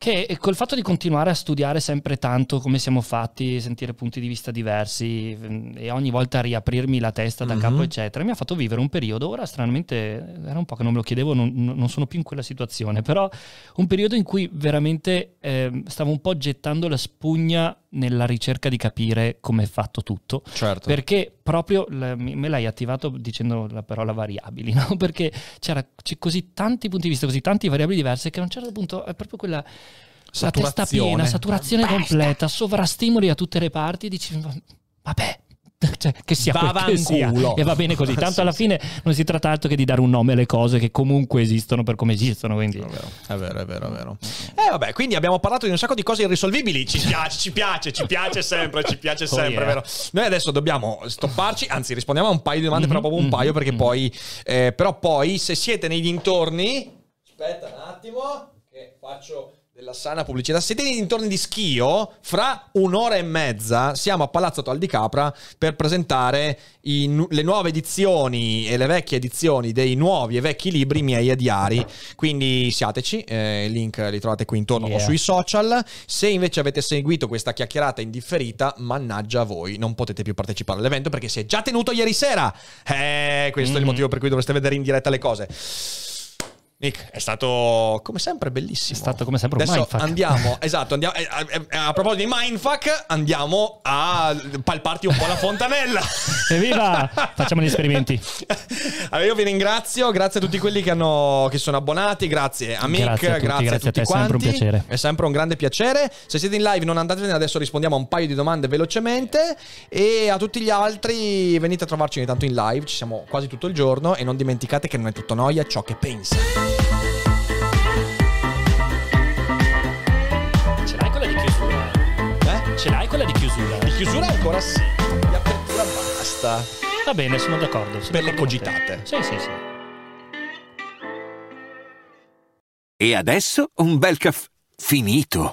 Che col fatto di continuare a studiare sempre tanto come siamo fatti, sentire punti di vista diversi mm, e ogni volta riaprirmi la testa da Mhm. capo, eccetera, mi ha fatto vivere un periodo. Ora, stranamente, era un po' che non me lo chiedevo, non, non sono più in quella situazione, però un periodo in cui veramente ehm, stavo un po' gettando la spugna nella ricerca di capire come è fatto tutto. certo. Perché proprio la- me l'hai attivato dicendo la parola variabili, no? Perché c'era c- così tanti punti di vista, così tanti variabili diverse che a un certo punto è proprio quella la testa Saturazione. piena, saturazione completa, sovrastimoli a tutte le parti e dici vabbè cioè, che sia quel che sia Vaffanculo. e va bene così tanto Sì, alla fine non si tratta altro che di dare un nome alle cose che comunque esistono per come esistono quindi È vero, è vero, è vero, è vero. Eh vabbè, quindi abbiamo parlato di un sacco di cose irrisolvibili. Ci piace, ci piace, ci piace sempre, ci piace Oh, sempre, yeah. vero? Noi adesso dobbiamo stopparci, anzi rispondiamo a un paio di domande, Mhm, però proprio un mhm, paio, perché mhm. poi... eh, però poi, se siete nei dintorni... Aspetta un attimo, che faccio della sana pubblicità. Siete nei dintorni di Schio, fra un'ora e mezza siamo a Palazzo Tal di Capra per presentare i le nuove edizioni e le vecchie edizioni dei nuovi e vecchi libri miei e diari. Quindi siateci, eh, il link li trovate qui intorno o Yeah. sui social. Se invece avete seguito questa chiacchierata indifferita, mannaggia a voi, non potete più partecipare all'evento perché si è già tenuto ieri sera. Eh, questo è il Mhm. motivo per cui dovreste vedere in diretta le cose. Nick, è stato come sempre bellissimo. È stato come sempre un Adesso mindfuck. andiamo, esatto, andiamo, eh, eh, a proposito di mindfuck, andiamo a palparti un po' la fontanella. evviva facciamo gli esperimenti Allora, io vi ringrazio, grazie a tutti quelli che, hanno, che sono abbonati, grazie a Mick, Grazie a tutti, grazie, grazie a tutti te, è sempre un quanti. piacere. È sempre un grande piacere. Se siete in live non andatevene, adesso rispondiamo a un paio di domande velocemente e a tutti gli altri venite a trovarci ogni tanto in live, ci siamo quasi tutto il giorno e non dimenticate che non è tutto noia ciò che pensa. Ce l'hai quella di chiusura Di chiusura ancora sì, di apertura basta. va bene sono d'accordo sono Per le cogitate. sì sì sì E adesso un bel caffè finito.